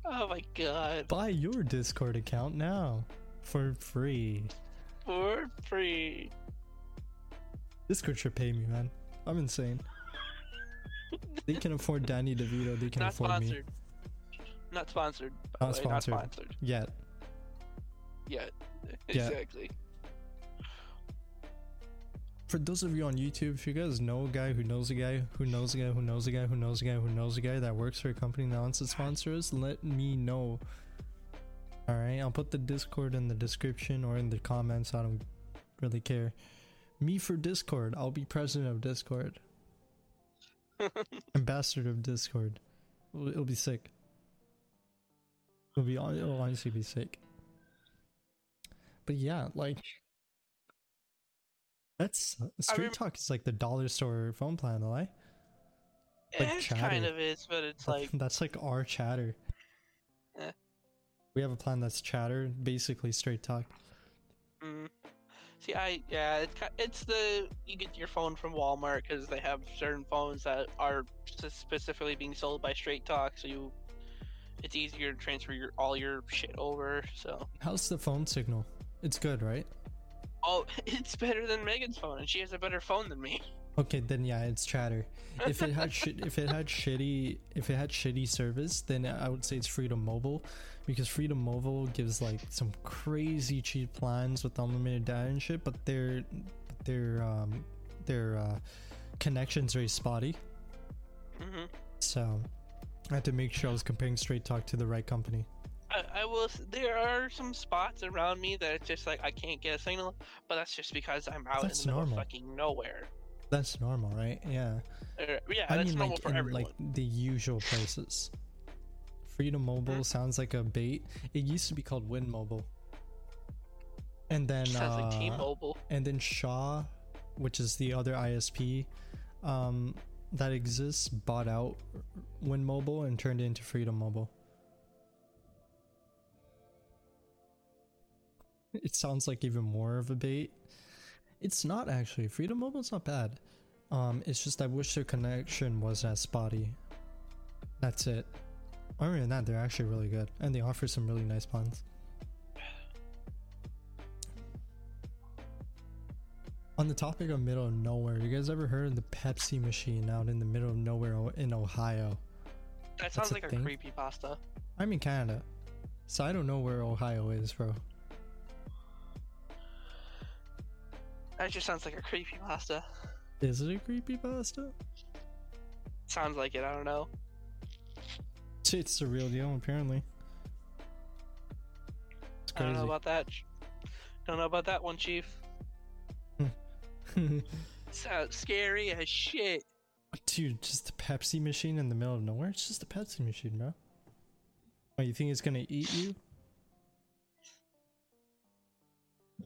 Oh my god. Buy your Discord account now for free. For free. Discord should pay me, man. I'm insane. They can afford Danny DeVito. They can Not afford me. sponsored. Not sponsored. Not way, sponsored. Not sponsored. Yet. Yet. Yeah. Exactly. For those of you on YouTube, if you guys know a guy who knows a guy who knows a guy who knows a guy who knows a guy who knows a guy that works for a company that wants to sponsor us, let me know. All right, I'll put the Discord in the description or in the comments. I don't really care. Me for Discord. I'll be president of Discord, ambassador of Discord. It'll, it'll be sick. It'll be it'll honestly be sick. But yeah, like that's street rem- Talk is like the dollar store phone plan, though. Eh? Like it kind of is, but it's like that's like our chatter. We have a plan that's Chatr, basically straight talk. Mm. See, I yeah, it's it's the you get your phone from Walmart because they have certain phones that are specifically being sold by Straight Talk, so you it's easier to transfer your all your shit over. So How's the phone signal? It's good, right? oh, it's better than Megan's phone, and she has a better phone than me. Okay, then yeah, it's Chatr. If it had shi if it had shitty if it had shitty service, then I would say it's Freedom Mobile, because Freedom Mobile gives like some crazy cheap plans with unlimited data and shit, but their their um their uh, connection's very spotty. hmm So I had to make sure I was comparing Straight Talk to the right company. I, I will. There are some spots around me that it's just like I can't get a signal, but that's just because I'm out That's in the middle of fucking nowhere. That's normal, right? Yeah. Uh, yeah, I that's mean, normal like for in everyone. like the usual places. Freedom Mobile Mhm. sounds like a bait. It used to be called Wind Mobile, and then Sounds like uh, T-Mobile. and then Shaw, which is the other ISP um, that exists, bought out Wind Mobile and turned it into Freedom Mobile. It sounds like even more of a bait. It's not actually. Freedom Mobile's not bad. Um, it's just I wish their connection wasn't as spotty. That's it. Other than that, they're actually really good, and they offer some really nice plans. On the topic of middle of nowhere, you guys ever heard of the Pepsi machine out in the middle of nowhere in Ohio? That sounds a like a thing? creepy pasta. I'm in Canada, so I don't know where Ohio is, bro. That just sounds like a creepy pasta. Is it a creepy pasta? Sounds like it. I don't know. It's the real deal, apparently. It's I don't know about that. Don't know about that one, Chief. Sounds scary as shit. Dude, just a Pepsi machine in the middle of nowhere? It's just a Pepsi machine, bro. Oh, you think it's gonna eat you?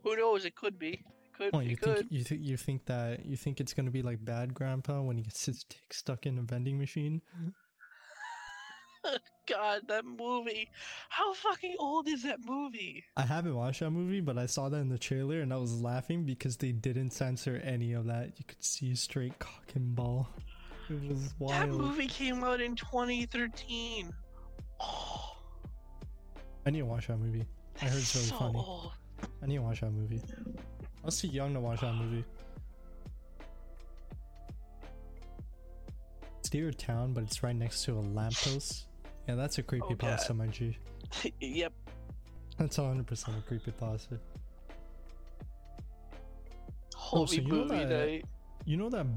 Who knows? It could be. Could you good. think you think you think that you think it's gonna be like bad grandpa when he gets his dick stuck in a vending machine? God, that movie. How fucking old is that movie? I haven't watched that movie, but I saw that in the trailer and I was laughing because they didn't censor any of that. You could see a straight cock and ball. It was That movie came out in 2013. Oh, I need to watch that movie. I heard it's really so funny. old. I need to watch that movie. I was too young to watch that movie. It's near a town, but it's right next to a lamppost. Yeah, that's a creepy pasta, my G. yep. That's 100% a creepy pasta. Holy Oh, so you know that- night. You know that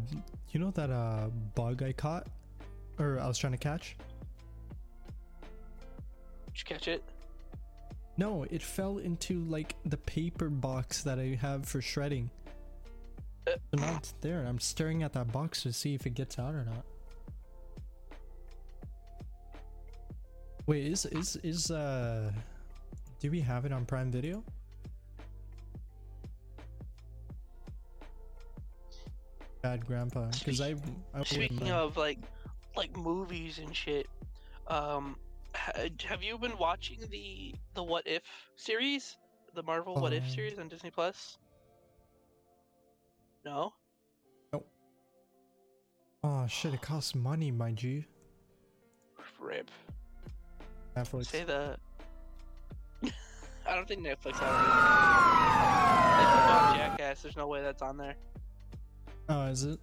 you know that uh bug I caught or I was trying to catch? Did you catch it? No, it fell into like the paper box that I have for shredding. Uh, So now it's there. I'm staring at that box to see if it gets out or not. Wait, is is is uh do we have it on Prime Video? Bad grandpa. Because I I Speaking of like, like movies and shit, um, have you been watching the the What If series, the Marvel What If Um, series on Disney Plus? No. Oh shit, it costs money, mind you. Rip. Netflix. Say the. I don't think Netflix has it. Jackass. There's no way that's on there. Oh, is it?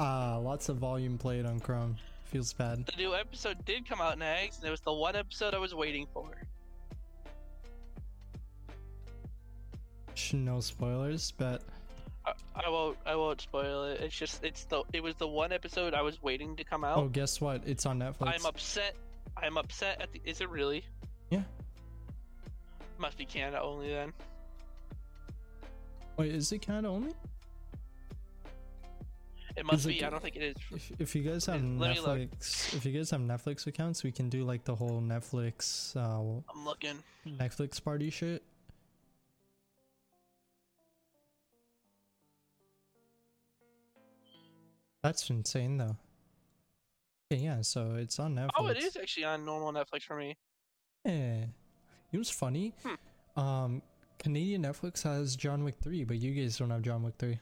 Ah, lots of volume played on Chrome. Feels bad. The new episode did come out next, and it was the one episode I was waiting for. No spoilers, but I, I won't. I won't spoil it. It's just. It's the. It was the one episode I was waiting to come out. oh, guess what? It's on Netflix. I'm upset. I'm upset at the. Is it really? Yeah. Must be Canada only then. Wait, is it Canada only? It must it be. I don't think it is. If, if you guys have Let. Netflix, if you guys have Netflix accounts, we can do like the whole Netflix, uh, I'm looking. Netflix party shit. That's insane though. Okay, yeah, so it's on Netflix. Oh, it is actually on normal Netflix for me. Yeah. It was funny? Hmm. Um, Canadian Netflix has John Wick 3, but you guys don't have John Wick 3.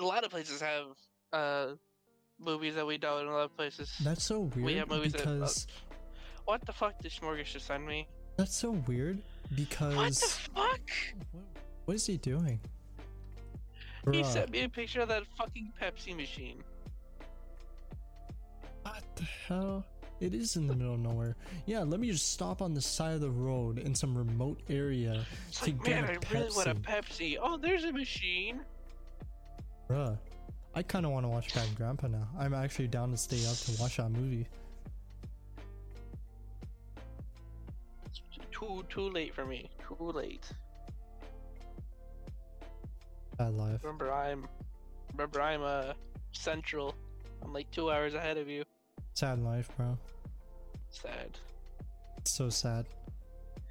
A lot of places have uh movies that we don't. In a lot of places. That's so weird We have movies that- uh, because What the fuck did Smorgas just send me? that's so weird because What the fuck? What, what is he doing? He Bruh, sent me a picture of that fucking Pepsi machine. What the hell? It is in the middle of nowhere. Yeah, let me just stop on the side of the road in some remote area It's to like, get man, a I really want a Pepsi. Pepsi. Oh, there's a machine. Bruh. I kind of want to watch Bad Grandpa now. I'm actually down to stay up to watch that movie. Too too late for me. Too late. Bad life. Remember, I'm remember I'm uh central. I'm like two hours ahead of you. Sad life, bro. Sad. It's so sad.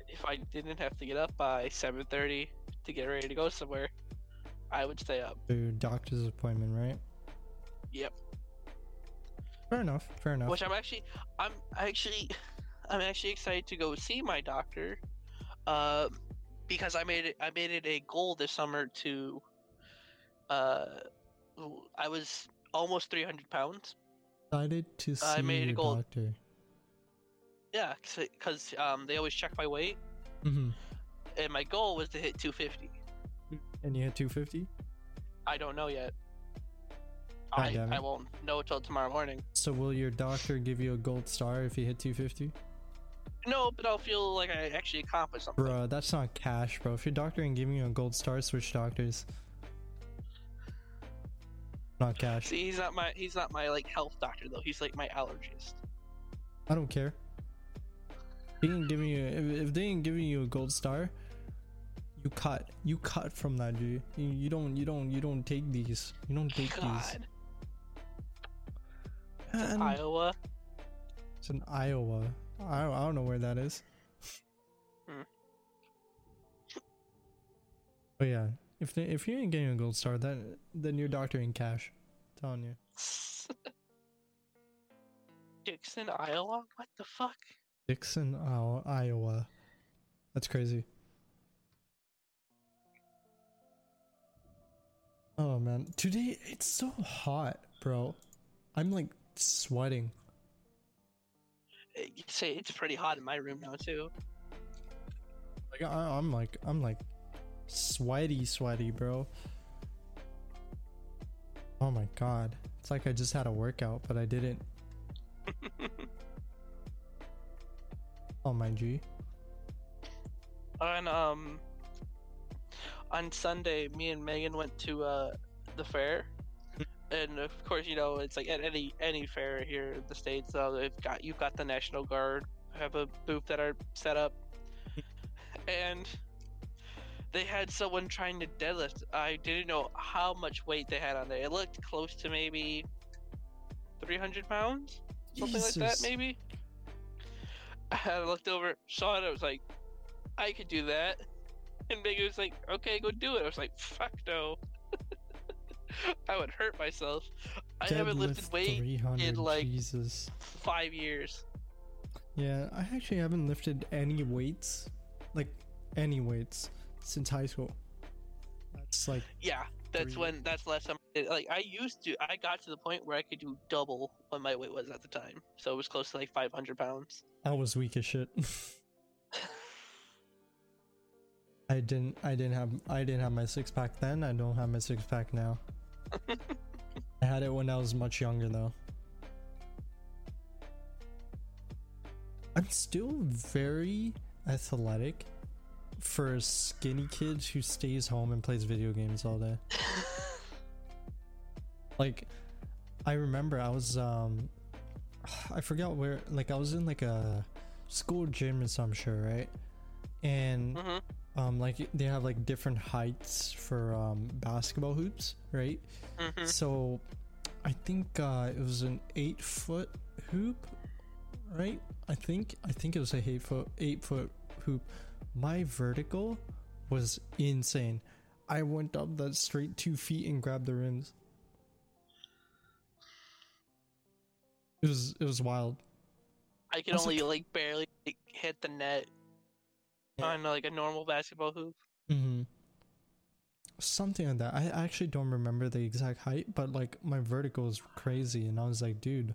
If I didn't have to get up by 7:30 to get ready to go somewhere, I would stay up. Dude, doctor's appointment, right? Yep. Fair enough. Fair enough. Which I'm actually, I'm actually, I'm actually excited to go see my doctor, uh, because I made it. I made it a goal this summer to, uh, I was almost 300 pounds. Excited to see I made a goal. doctor. Yeah, because um, they always check my weight, hmm and my goal was to hit 250. And you hit 250? I don't know yet. I. I won't know until tomorrow morning. So will your doctor give you a gold star if you hit 250? No, but I'll feel like I actually accomplished something. Bro, that's not cash, bro. If your doctor ain't giving you a gold star, switch doctors. Not cash. See, he's not my he's not my like health doctor though. He's like my allergist. I don't care. They ain't giving you if, if they ain't giving you a gold star, you cut. You cut from that, dude. You, you don't you don't you don't take these. You don't take these. God, Man, Iowa. it's in Iowa. I don't, I don't know where that is. Hmm. But yeah, if they, if you ain't getting a gold star, then then your doctor ain't cash. telling you. Dixon, Iowa. What the fuck? Dixon, Iowa. Iowa. That's crazy. Oh man, today it's so hot, bro. I'm like sweating. Eh, You say it's pretty hot in my room now too. Like I, I'm like I'm like sweaty, sweaty, bro. Oh my god, it's like I just had a workout, but I didn't. Oh my g. And um on Sunday, me and Megan went to uh the fair, and of course, you know it's like at any any fair here in the states. Uh, they've got you've got the National Guard have a booth that are set up, and they had someone trying to deadlift. I didn't know how much weight they had on there. It looked close to maybe three hundred pounds, something like that, maybe. I looked over, saw it. I was like, I could do that. And Megan was like, okay, go do it. I was like, fuck no. I would hurt myself. I haven't lifted weight 300, like- Jesus. five years. Yeah, I actually haven't lifted any weights, like any weights, since high school. That's like Yeah, that's Three. when, that's the last time. I Like, I used to, I got to the point where I could do double what my weight was at the time. So it was close to like 500 pounds. I was weak as shit. I didn't I didn't have I didn't have my six pack then. I don't have my six pack now. I had it when I was much younger though. I'm still very athletic for a skinny kid who stays home and plays video games all day. Like I remember I was um I forgot where like I was in like a school gym or some sure, right? And hmm um, like they have like different heights for um basketball hoops, right? hmm So I think uh, it was an eight foot hoop, right? I think I think it was a eight foot eight foot hoop. My vertical was insane. I went up that straight two feet and grabbed the rims. It was it was wild. I was only like- like barely like, hit the net. On like a normal basketball hoop. Mm-hmm. Something like that. I actually don't remember the exact height, but like my vertical is crazy, and I was like, dude,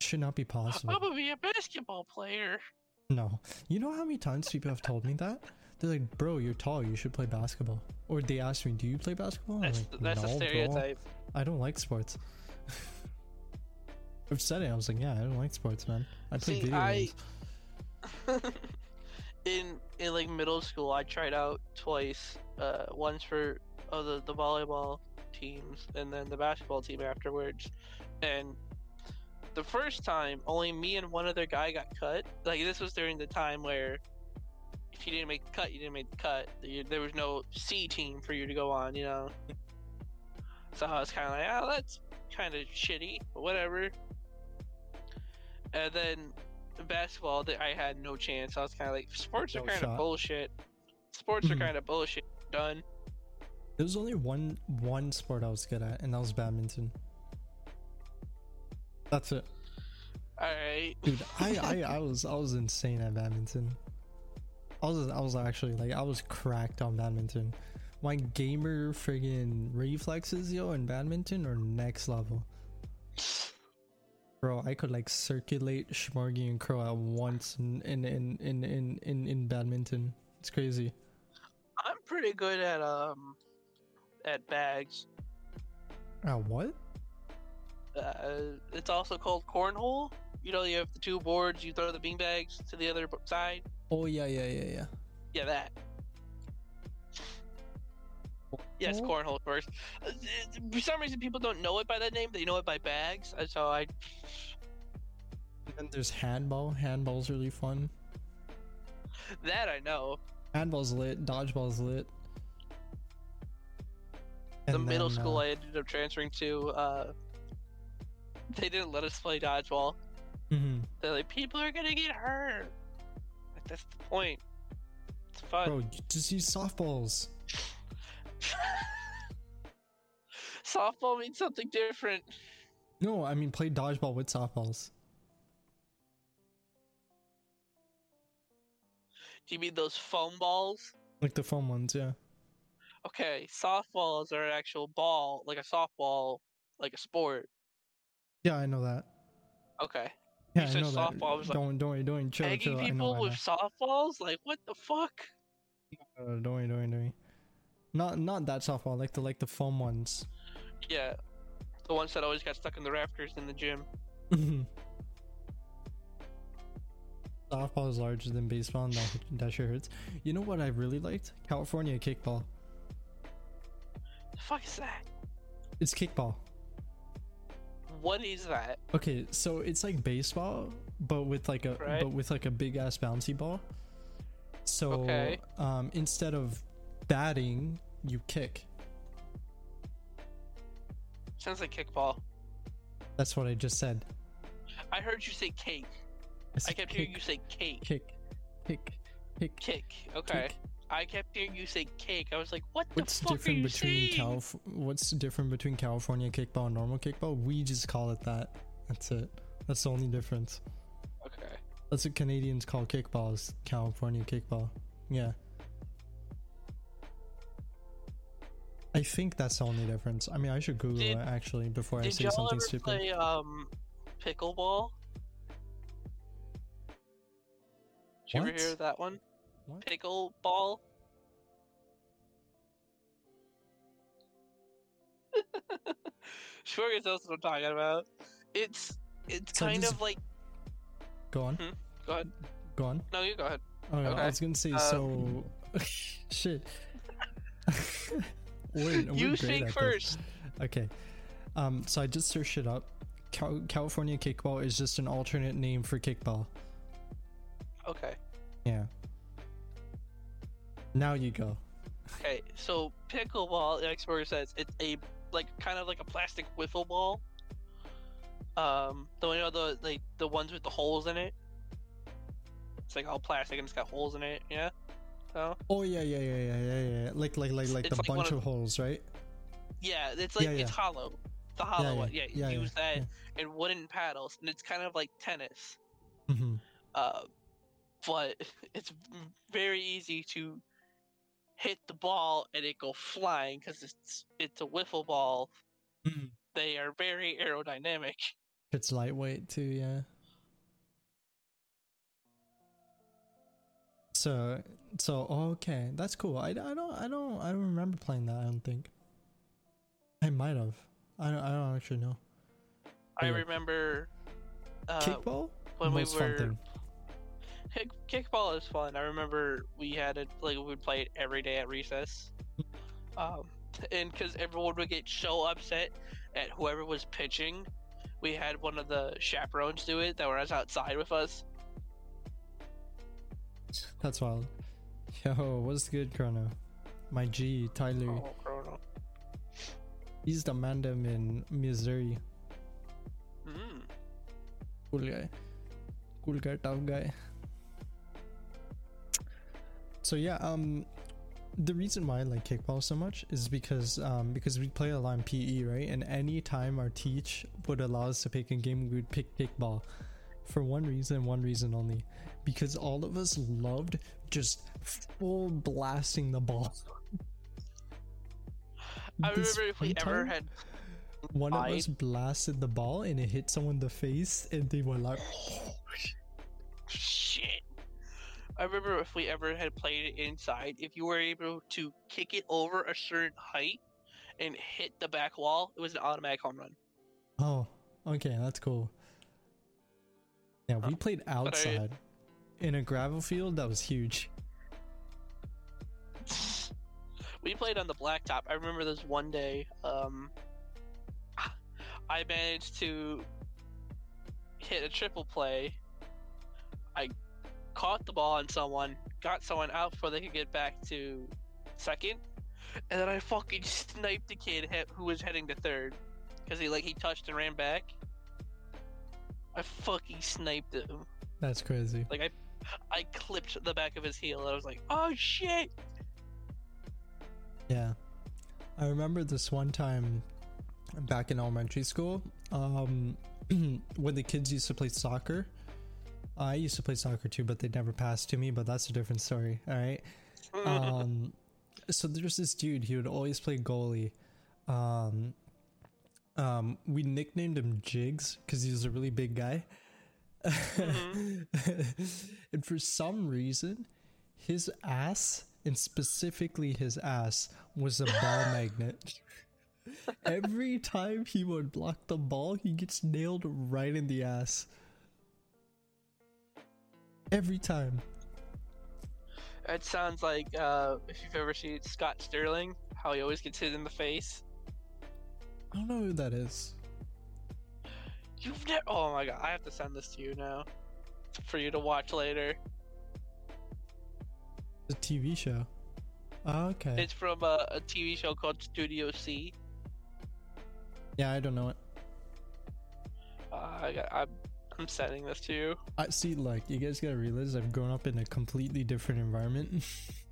should not be possible. I'm gonna be a basketball player. No. You know how many times people have told me that? They're like, bro, you're tall, you should play basketball. Or they ask me, do you play basketball? I'm That's like, that's "No, a bro, stereotype. I don't like sports. I've said it, I was like, yeah, I don't like sports, man. I play See, video I- games. in in like middle school, I tried out twice. Uh, once for oh, the the volleyball teams, and then the basketball team afterwards. And the first time, only me and one other guy got cut. Like this was during the time where if you didn't make the cut, you didn't make the cut. There was no C team for you to go on, you know. So I was kind of like, oh, that's kind of shitty, but whatever. And then basketball, that I had no chance. I was kind of like, sports are No kind of bullshit. Sports are Mhm. kind of bullshit. Done. There was only one one sport I was good at, and that was badminton. That's it. All right. Dude, I, I I was I was insane at badminton. I was I was actually like I was cracked on badminton. My gamer friggin' reflexes yo in badminton are next level. Bro, I could like circulate Schmorgy and Crow at once in in in in in, in, in badminton. It's crazy. I'm pretty good at um at bags. Ah, what? Uh, it's also called cornhole. You know, you have the two boards. You throw the bean bags to the other b- side. Oh yeah yeah yeah yeah. Yeah, that. Yes, cornhole first. Uh, For some reason, people don't know it by that name. They know it by bags. So I, And then there's handball. Handball's really fun. that I know. Handball's lit. Dodgeball's lit. the And middle then, school uh, I ended up transferring to, uh, they didn't let us play dodgeball. mhm. They're like, people are gonna get hurt. Like that's the point. It's fun. Bro, you just use softballs. Softball means something different. No, I mean play dodgeball with softballs. Do you mean those foam balls? Like the foam ones, yeah. Okay, softballs are an actual ball, like a softball, like a sport. Yeah, I know that. Okay. Yeah, I said know that. softball, I was like, don't, don't worry, don't worry, chill, Egging chill. I know, people I with softballs? Like, what the fuck? Uh, don't worry, don't worry, don't worry. Not, not that softball. Like the, like the foam ones. Yeah. The ones that always got stuck in the rafters in the gym. softball is larger than baseball, and that, that sure hurts. You know what I really liked? California kickball. The fuck is that? It's kickball. What is that? Okay, so it's like baseball, but with like a Right. but with like a big ass bouncy ball. So Okay. um, instead of batting, you kick. Sounds like kickball. That's what I just said. I heard you say cake. I, I kept kick, hearing you say cake. kick, kick, kick. Kick. Okay. kick. I kept hearing you say cake. I was like, what What's the fuck are different you between saying? Calif- What's different between California kickball and normal kickball? We just call it that. That's it. That's the only difference. Okay. That's what Canadians call kickballs. California kickball. Yeah. I think that's the only difference. I mean, I should Google Did- it actually before I say something ever stupid. play um pickleball? Did you ever hear that one? What? Pickleball. sure, knows what I'm talking about. It's it's So kind this- of like. Go on. Go ahead. Go on. No, you go ahead. Oh, I was gonna say Um, so. Shit. we're, we're you this. first. Okay. Um. So I just searched it up. Cal- California kickball is just an alternate name for kickball. Okay. Yeah. Now you go. Okay. So pickleball, the expert says it's a like kind of like a plastic wiffle ball. Um, the you know the like the ones with the holes in it. It's like all plastic and it's got holes in it. Yeah. So Oh yeah, yeah, yeah, yeah, yeah, yeah. Like, like, like, like It's the like bunch of- of holes, right? yeah, it's like Yeah, it's hollow. The hollow yeah, one. Yeah. yeah, use yeah, that and wooden paddles, and it's kind of like tennis. Mm-hmm. Uh, but it's very easy to hit the ball and it go flying because it's it's a wiffle ball. Mhm. They are very aerodynamic. It's lightweight too, yeah. So, so okay, that's cool. I, I don't, I don't, I don't remember playing that. I don't think. I might have. I don't, I don't actually know. I Yeah. remember uh, Kickball. when we Most fun were thing. kick, kickball is fun. I remember we had it like we would play it every day at recess. Um, and because everyone would get so upset at whoever was pitching, we had one of the chaperones do it that was outside with us. That's wild. Yo, what's good, Chrono? My G, Tyler. Oh, Chrono. He's the mandem in Missouri. Mm. Cool guy. Cool guy, tough guy. So yeah, um the reason why I like kickball so much is because um because we play a lot in PE, right? And any time our teach would allow us to pick a game, we would pick kickball. For one reason, one reason only. Because all of us loved just full blasting the ball. I This remember if we one ever had one of I- us blasted the ball and it hit someone in the face and they were like shit. I remember if we ever had played it inside, if you were able to kick it over a certain height and hit the back wall, it was an automatic home run. Oh, okay, that's cool. Yeah, we Uh, played I- outside in a gravel field that was huge. we played on the blacktop. I remember this one day, um, I managed to hit a triple play. I caught the ball on someone, got someone out before they could get back to second, and then I fucking sniped the kid who was heading to third because he like he touched and ran back. I fucking sniped him. That's crazy. Like I, I clipped the back of his heel. I was like, oh shit. Yeah. I remember this one time back in elementary school, um, when the kids used to play soccer. I used to play soccer too, but they never passed to me, but that's a different story. All right. um so there's this dude he would always play goalie um um we nicknamed him jigs because he was a really big guy. And for some reason his ass and specifically his ass was a ball magnet. Every time he would block the ball he gets nailed right in the ass. Every time. It sounds like uh, if you've ever seen Scott Sterling, how he always gets hit in the face. I don't know who that is You've never. Oh my god! I have to send this to you now, for you to watch later. The TV show. Oh, okay. It's from a, a TV show called Studio C. yeah, I don't know it. Uh, I got, I'm, I'm sending this to you. I see. Like, you guys gotta realize I've grown up in a completely different environment.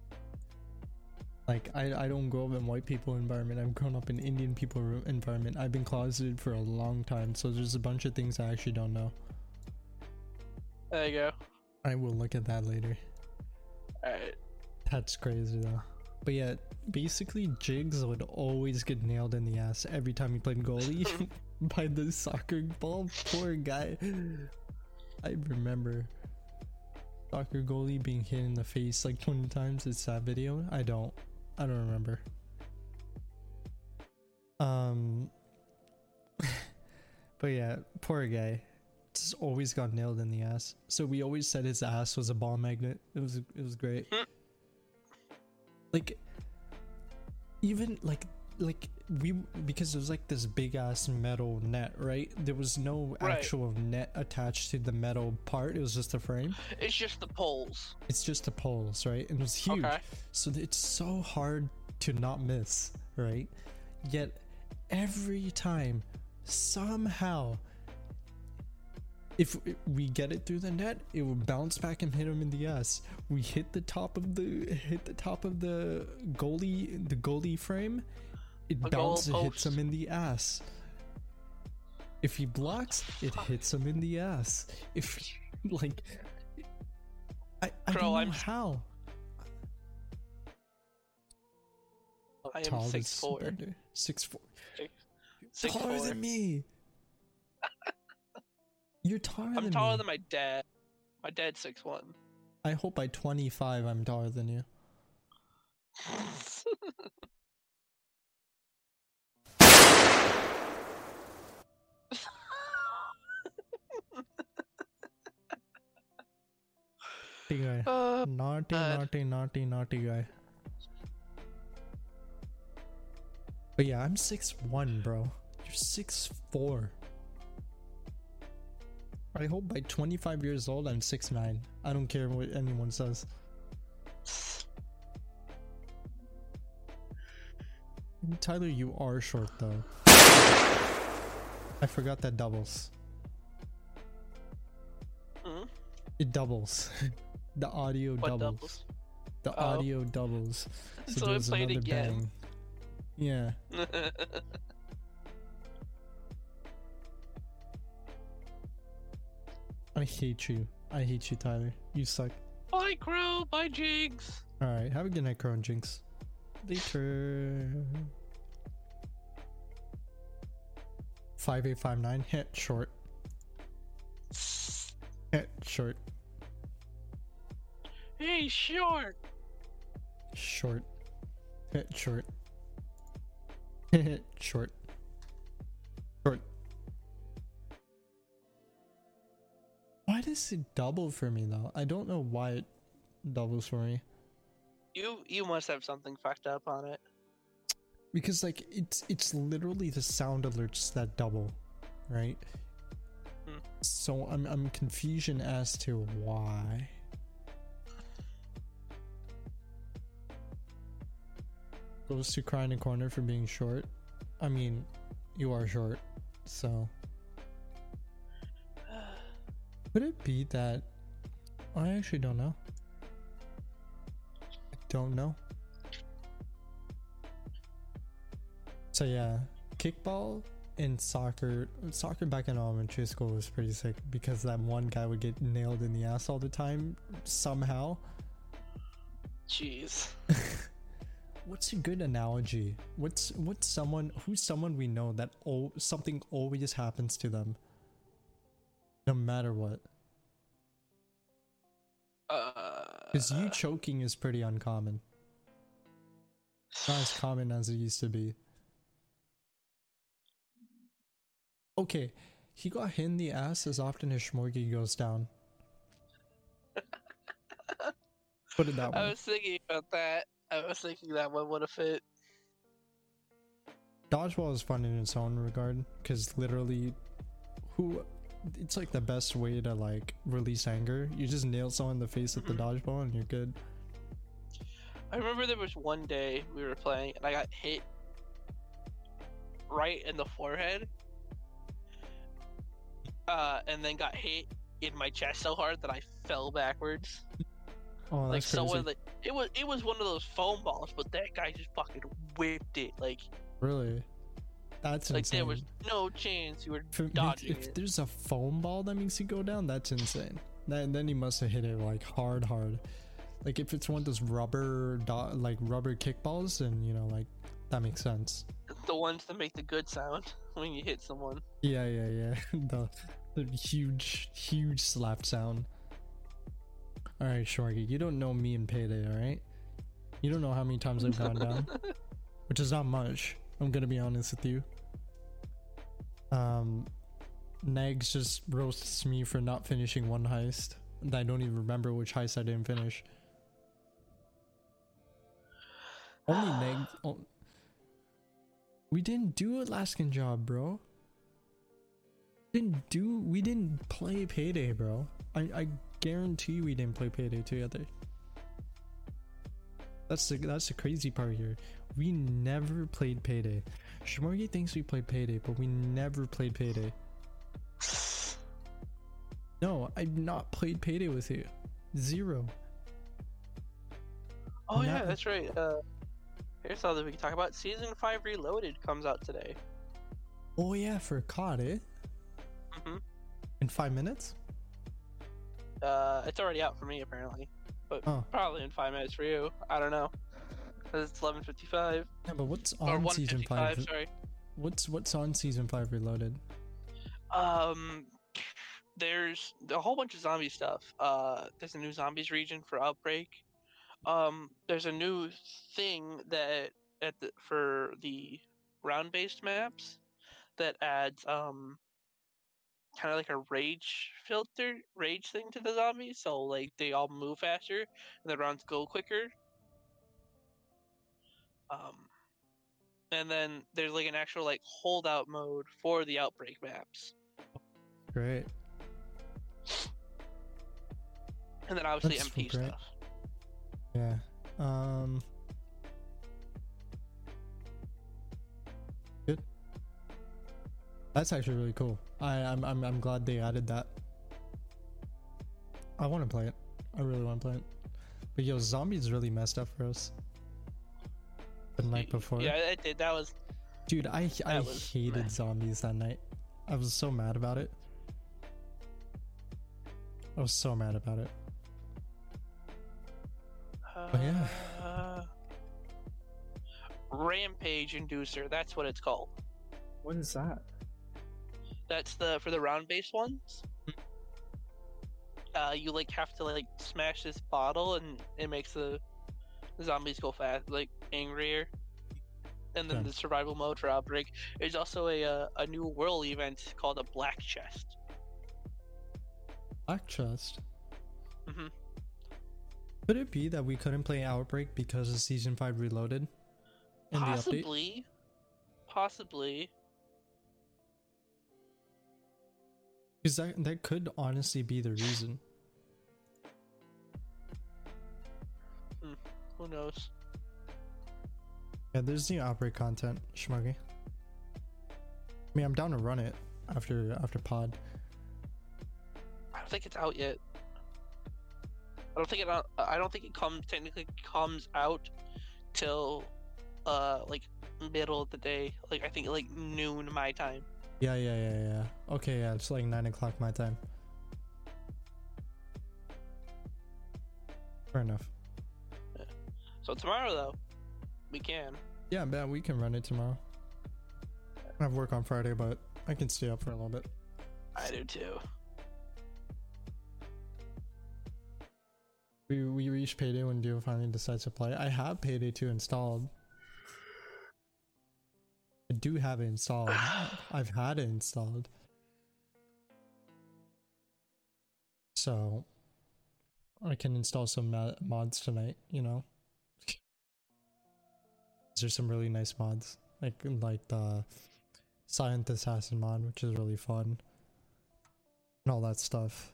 like, I I don't grow up in white people environment. I've grown up in Indian people environment. I've been closeted for a long time, so there's a bunch of things I actually don't know. There you go. I will look at that later. Alright. That's crazy though. But yeah, basically Jigs would always get nailed in the ass every time he played goalie by the soccer ball. Poor guy. I remember soccer goalie being hit in the face like 20 times. It's that video. I don't. I don't remember. Um. but yeah, poor guy. Just always got nailed in the ass. So we always said his ass was a ball magnet. It was. It was great. like even like like we because it was like this big ass metal net, right? There was no Right. actual net attached to the metal part. It was just a frame. It's just the poles. It's just the poles, right? And it was huge. Okay. So it's so hard to not miss, right? Yet every time, somehow, if we get it through the net, it will bounce back and hit him in the ass. We hit the top of the hit the top of the goalie the goalie frame, it The bounces hits him in the ass. If he blocks, it hits him in the ass. If like, I I Bro, don't know I'm- how. I am six four. better. Six four. Six taller four. than me. You're taller I'm than taller me. than my dad. My dad's six one. I hope by 25 I'm taller than you. Naughty guy. uh, Naughty, uh, naughty, naughty, naughty guy. But yeah, I'm 6'1, bro. You're 6'4. I hope by 25 years old I'm 6'9. I don't care what anyone says. Tyler, you are short though. I forgot that doubles. hmm? It doubles. the audio doubles. doubles? The Oh. audio doubles. So it played again. Yeah. I hate you. I hate you, Tyler. You suck. bye, Crow. Bye, Jinx. Alright, have a good night, Crown Jinx. Later. 5859, hit short. Hit short. Hey, short. Short. Hit short. Short. Short. Why does it double for me though? I don't know why it doubles for me. You you must have something fucked up on it. Because like it's it's literally the sound alerts that double, right? Hmm. So I'm I'm confusion as to why. Goes to cry in a corner for being short. I mean, you are short, so could it be that I actually don't know. I don't know. So yeah, kickball and soccer. Soccer back in elementary school was pretty sick because that one guy would get nailed in the ass all the time somehow. Jeez. What's a good analogy? What's what's someone who's someone we know that oh something always happens to them, no matter what. Uh. Because you choking is pretty uncommon. It's not as common as it used to be. Okay, he got hit in the ass as often as Schmorgy goes down. Put it that I was thinking about that. I was thinking that one would have fit. Dodgeball is fun in its own regard because literally, who, it's like the best way to like release anger. You just nail someone in the face with the Mhm. dodgeball and you're good. I remember there was one day we were playing and I got hit right in the forehead. Uh, and then got hit in my chest so hard that I fell backwards. Oh, like crazy. someone like it was it was one of those foam balls, but that guy just fucking whipped it. Like really, that's like insane. there was no chance you were me, dodging if it. there's a foam ball that makes you go down, that's insane. Then then he must have hit it like hard, hard. Like if it's one of those rubber do- like rubber kickballs, then you know like that makes sense. The ones that make the good sound when you hit someone. Yeah, yeah, yeah. the the huge, huge slap sound. All right, Shorgy, you don't know me and Payday, all right? You don't know how many times I've gone down, which is not much. I'm gonna be honest with you. Um, Nags just roasts me for not finishing one heist. And I don't even remember which heist I didn't finish. Only Neg. o- We didn't do Alaskan job, bro. Didn't do. We didn't play payday, bro. I I guarantee we didn't play payday together. That's the that's the crazy part here. We never played payday. Shmorgy thinks we played payday, but we never played payday. No, I've not played payday with you. Zero. Oh yeah, that's right. Uh, here's something we can talk about. Season five Reloaded comes out today. Oh yeah, for COD, eh? hmm In five minutes? Uh, it's already out for me apparently, but Oh. probably in five minutes for you. I don't know. 'Cause it's 11:55 Yeah, but what's on season five? Sorry. What's what's on season five reloaded? Um, there's a whole bunch of zombie stuff. Uh, there's a new zombies region for Outbreak. Um, there's a new thing that at the for the round-based maps that adds um kind of like a rage filter, rage thing to the zombies. So like they all move faster and the rounds go quicker. Um, and then there's like an actual like holdout mode for the outbreak maps. Great. And then obviously That's MP great. stuff. Yeah. Um. That's actually really cool. I I'm I'm, I'm glad they added that. I want to play it. I really want to play it. But yo, zombies really messed up for us. The night before. Yeah, it did. That was Dude, I I was hated meh. zombies that night. I was so mad about it. I was so mad about it. uh, yeah. Rampage Inducer. That's what it's called. What is that? That's the for the round based ones. Uh, you like have to like smash this bottle and it makes the zombies go fast, like angrier. And then Okay. the survival mode for outbreak. There's also a uh, a new world event called a black chest. Black chest. Mhm. Could it be that we couldn't play Outbreak because of season five reloaded? In the update? Possibly, possibly. Because that that could honestly be the reason. Who knows? Yeah, there's new Outbreak content, Schmuggy. I mean, I'm down to run it after after pod. I don't think it's out yet. I don't think it. I don't think it comes technically comes out till uh like middle of the day. Like I think like noon my time. Yeah, yeah, yeah, yeah. Okay, yeah, it's like nine o'clock my time. Fair enough. So tomorrow though, we can. Yeah, man, we can run it tomorrow. I have work on Friday, but I can stay up for a little bit. I do too. We we reach payday when Dio finally decides to play. I have payday 2 installed. I do have it installed. I've had it installed. So I can install some mods tonight, you know. There's some really nice mods. Like like the Silent Assassin mod, which is really fun. And all that stuff.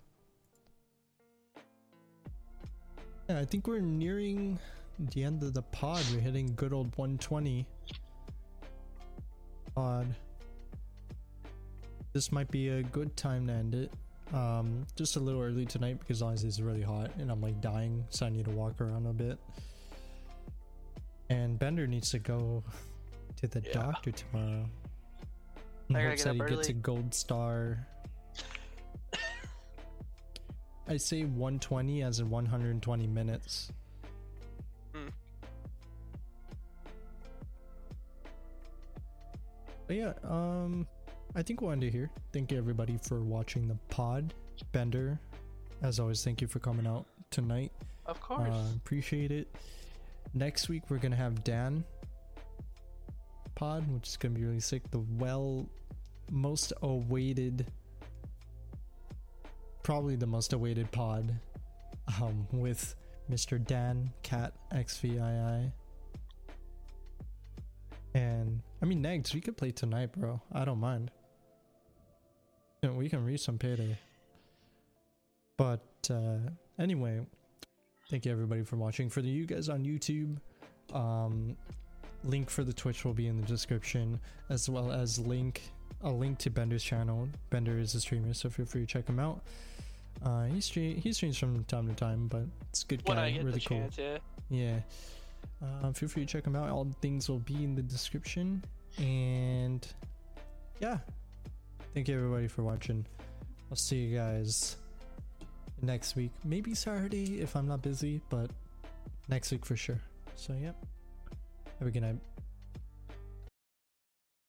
Yeah, I think we're nearing the end of the pod. We're hitting good old 120 pod. This might be a good time to end it. Um, just a little early tonight because honestly it's really hot and I'm like dying, so I need to walk around a bit. And Bender needs to go to the Yeah. doctor tomorrow. I In hopes that he up gets a gold star. I say 120 as in 120 minutes. But yeah, um, I think we'll end it here. Thank you everybody for watching the pod. Bender, as always, thank you for coming out tonight. Of course. Uh, appreciate it. Next week we're gonna have Dan pod, which is gonna be really sick. The well, most awaited, probably the most awaited pod, um, with Mr. Dan Cat XVII. And I mean, next we could play tonight, bro. I don't mind. You know, we can reach some payday. But uh, anyway, thank you everybody for watching. For the you guys on YouTube, um, link for the Twitch will be in the description, as well as link a link to Bender's channel. Bender is a streamer, so feel free to check him out. Uh, he stream he streams from time to time, but it's a good When guy, I get really the cool. chance, yeah. Yeah. Uh, feel free to check them out. All the things will be in the description. And yeah. Thank you everybody for watching. I'll see you guys next week. Maybe Saturday if I'm not busy, but next week for sure. So, yeah. Have a good night.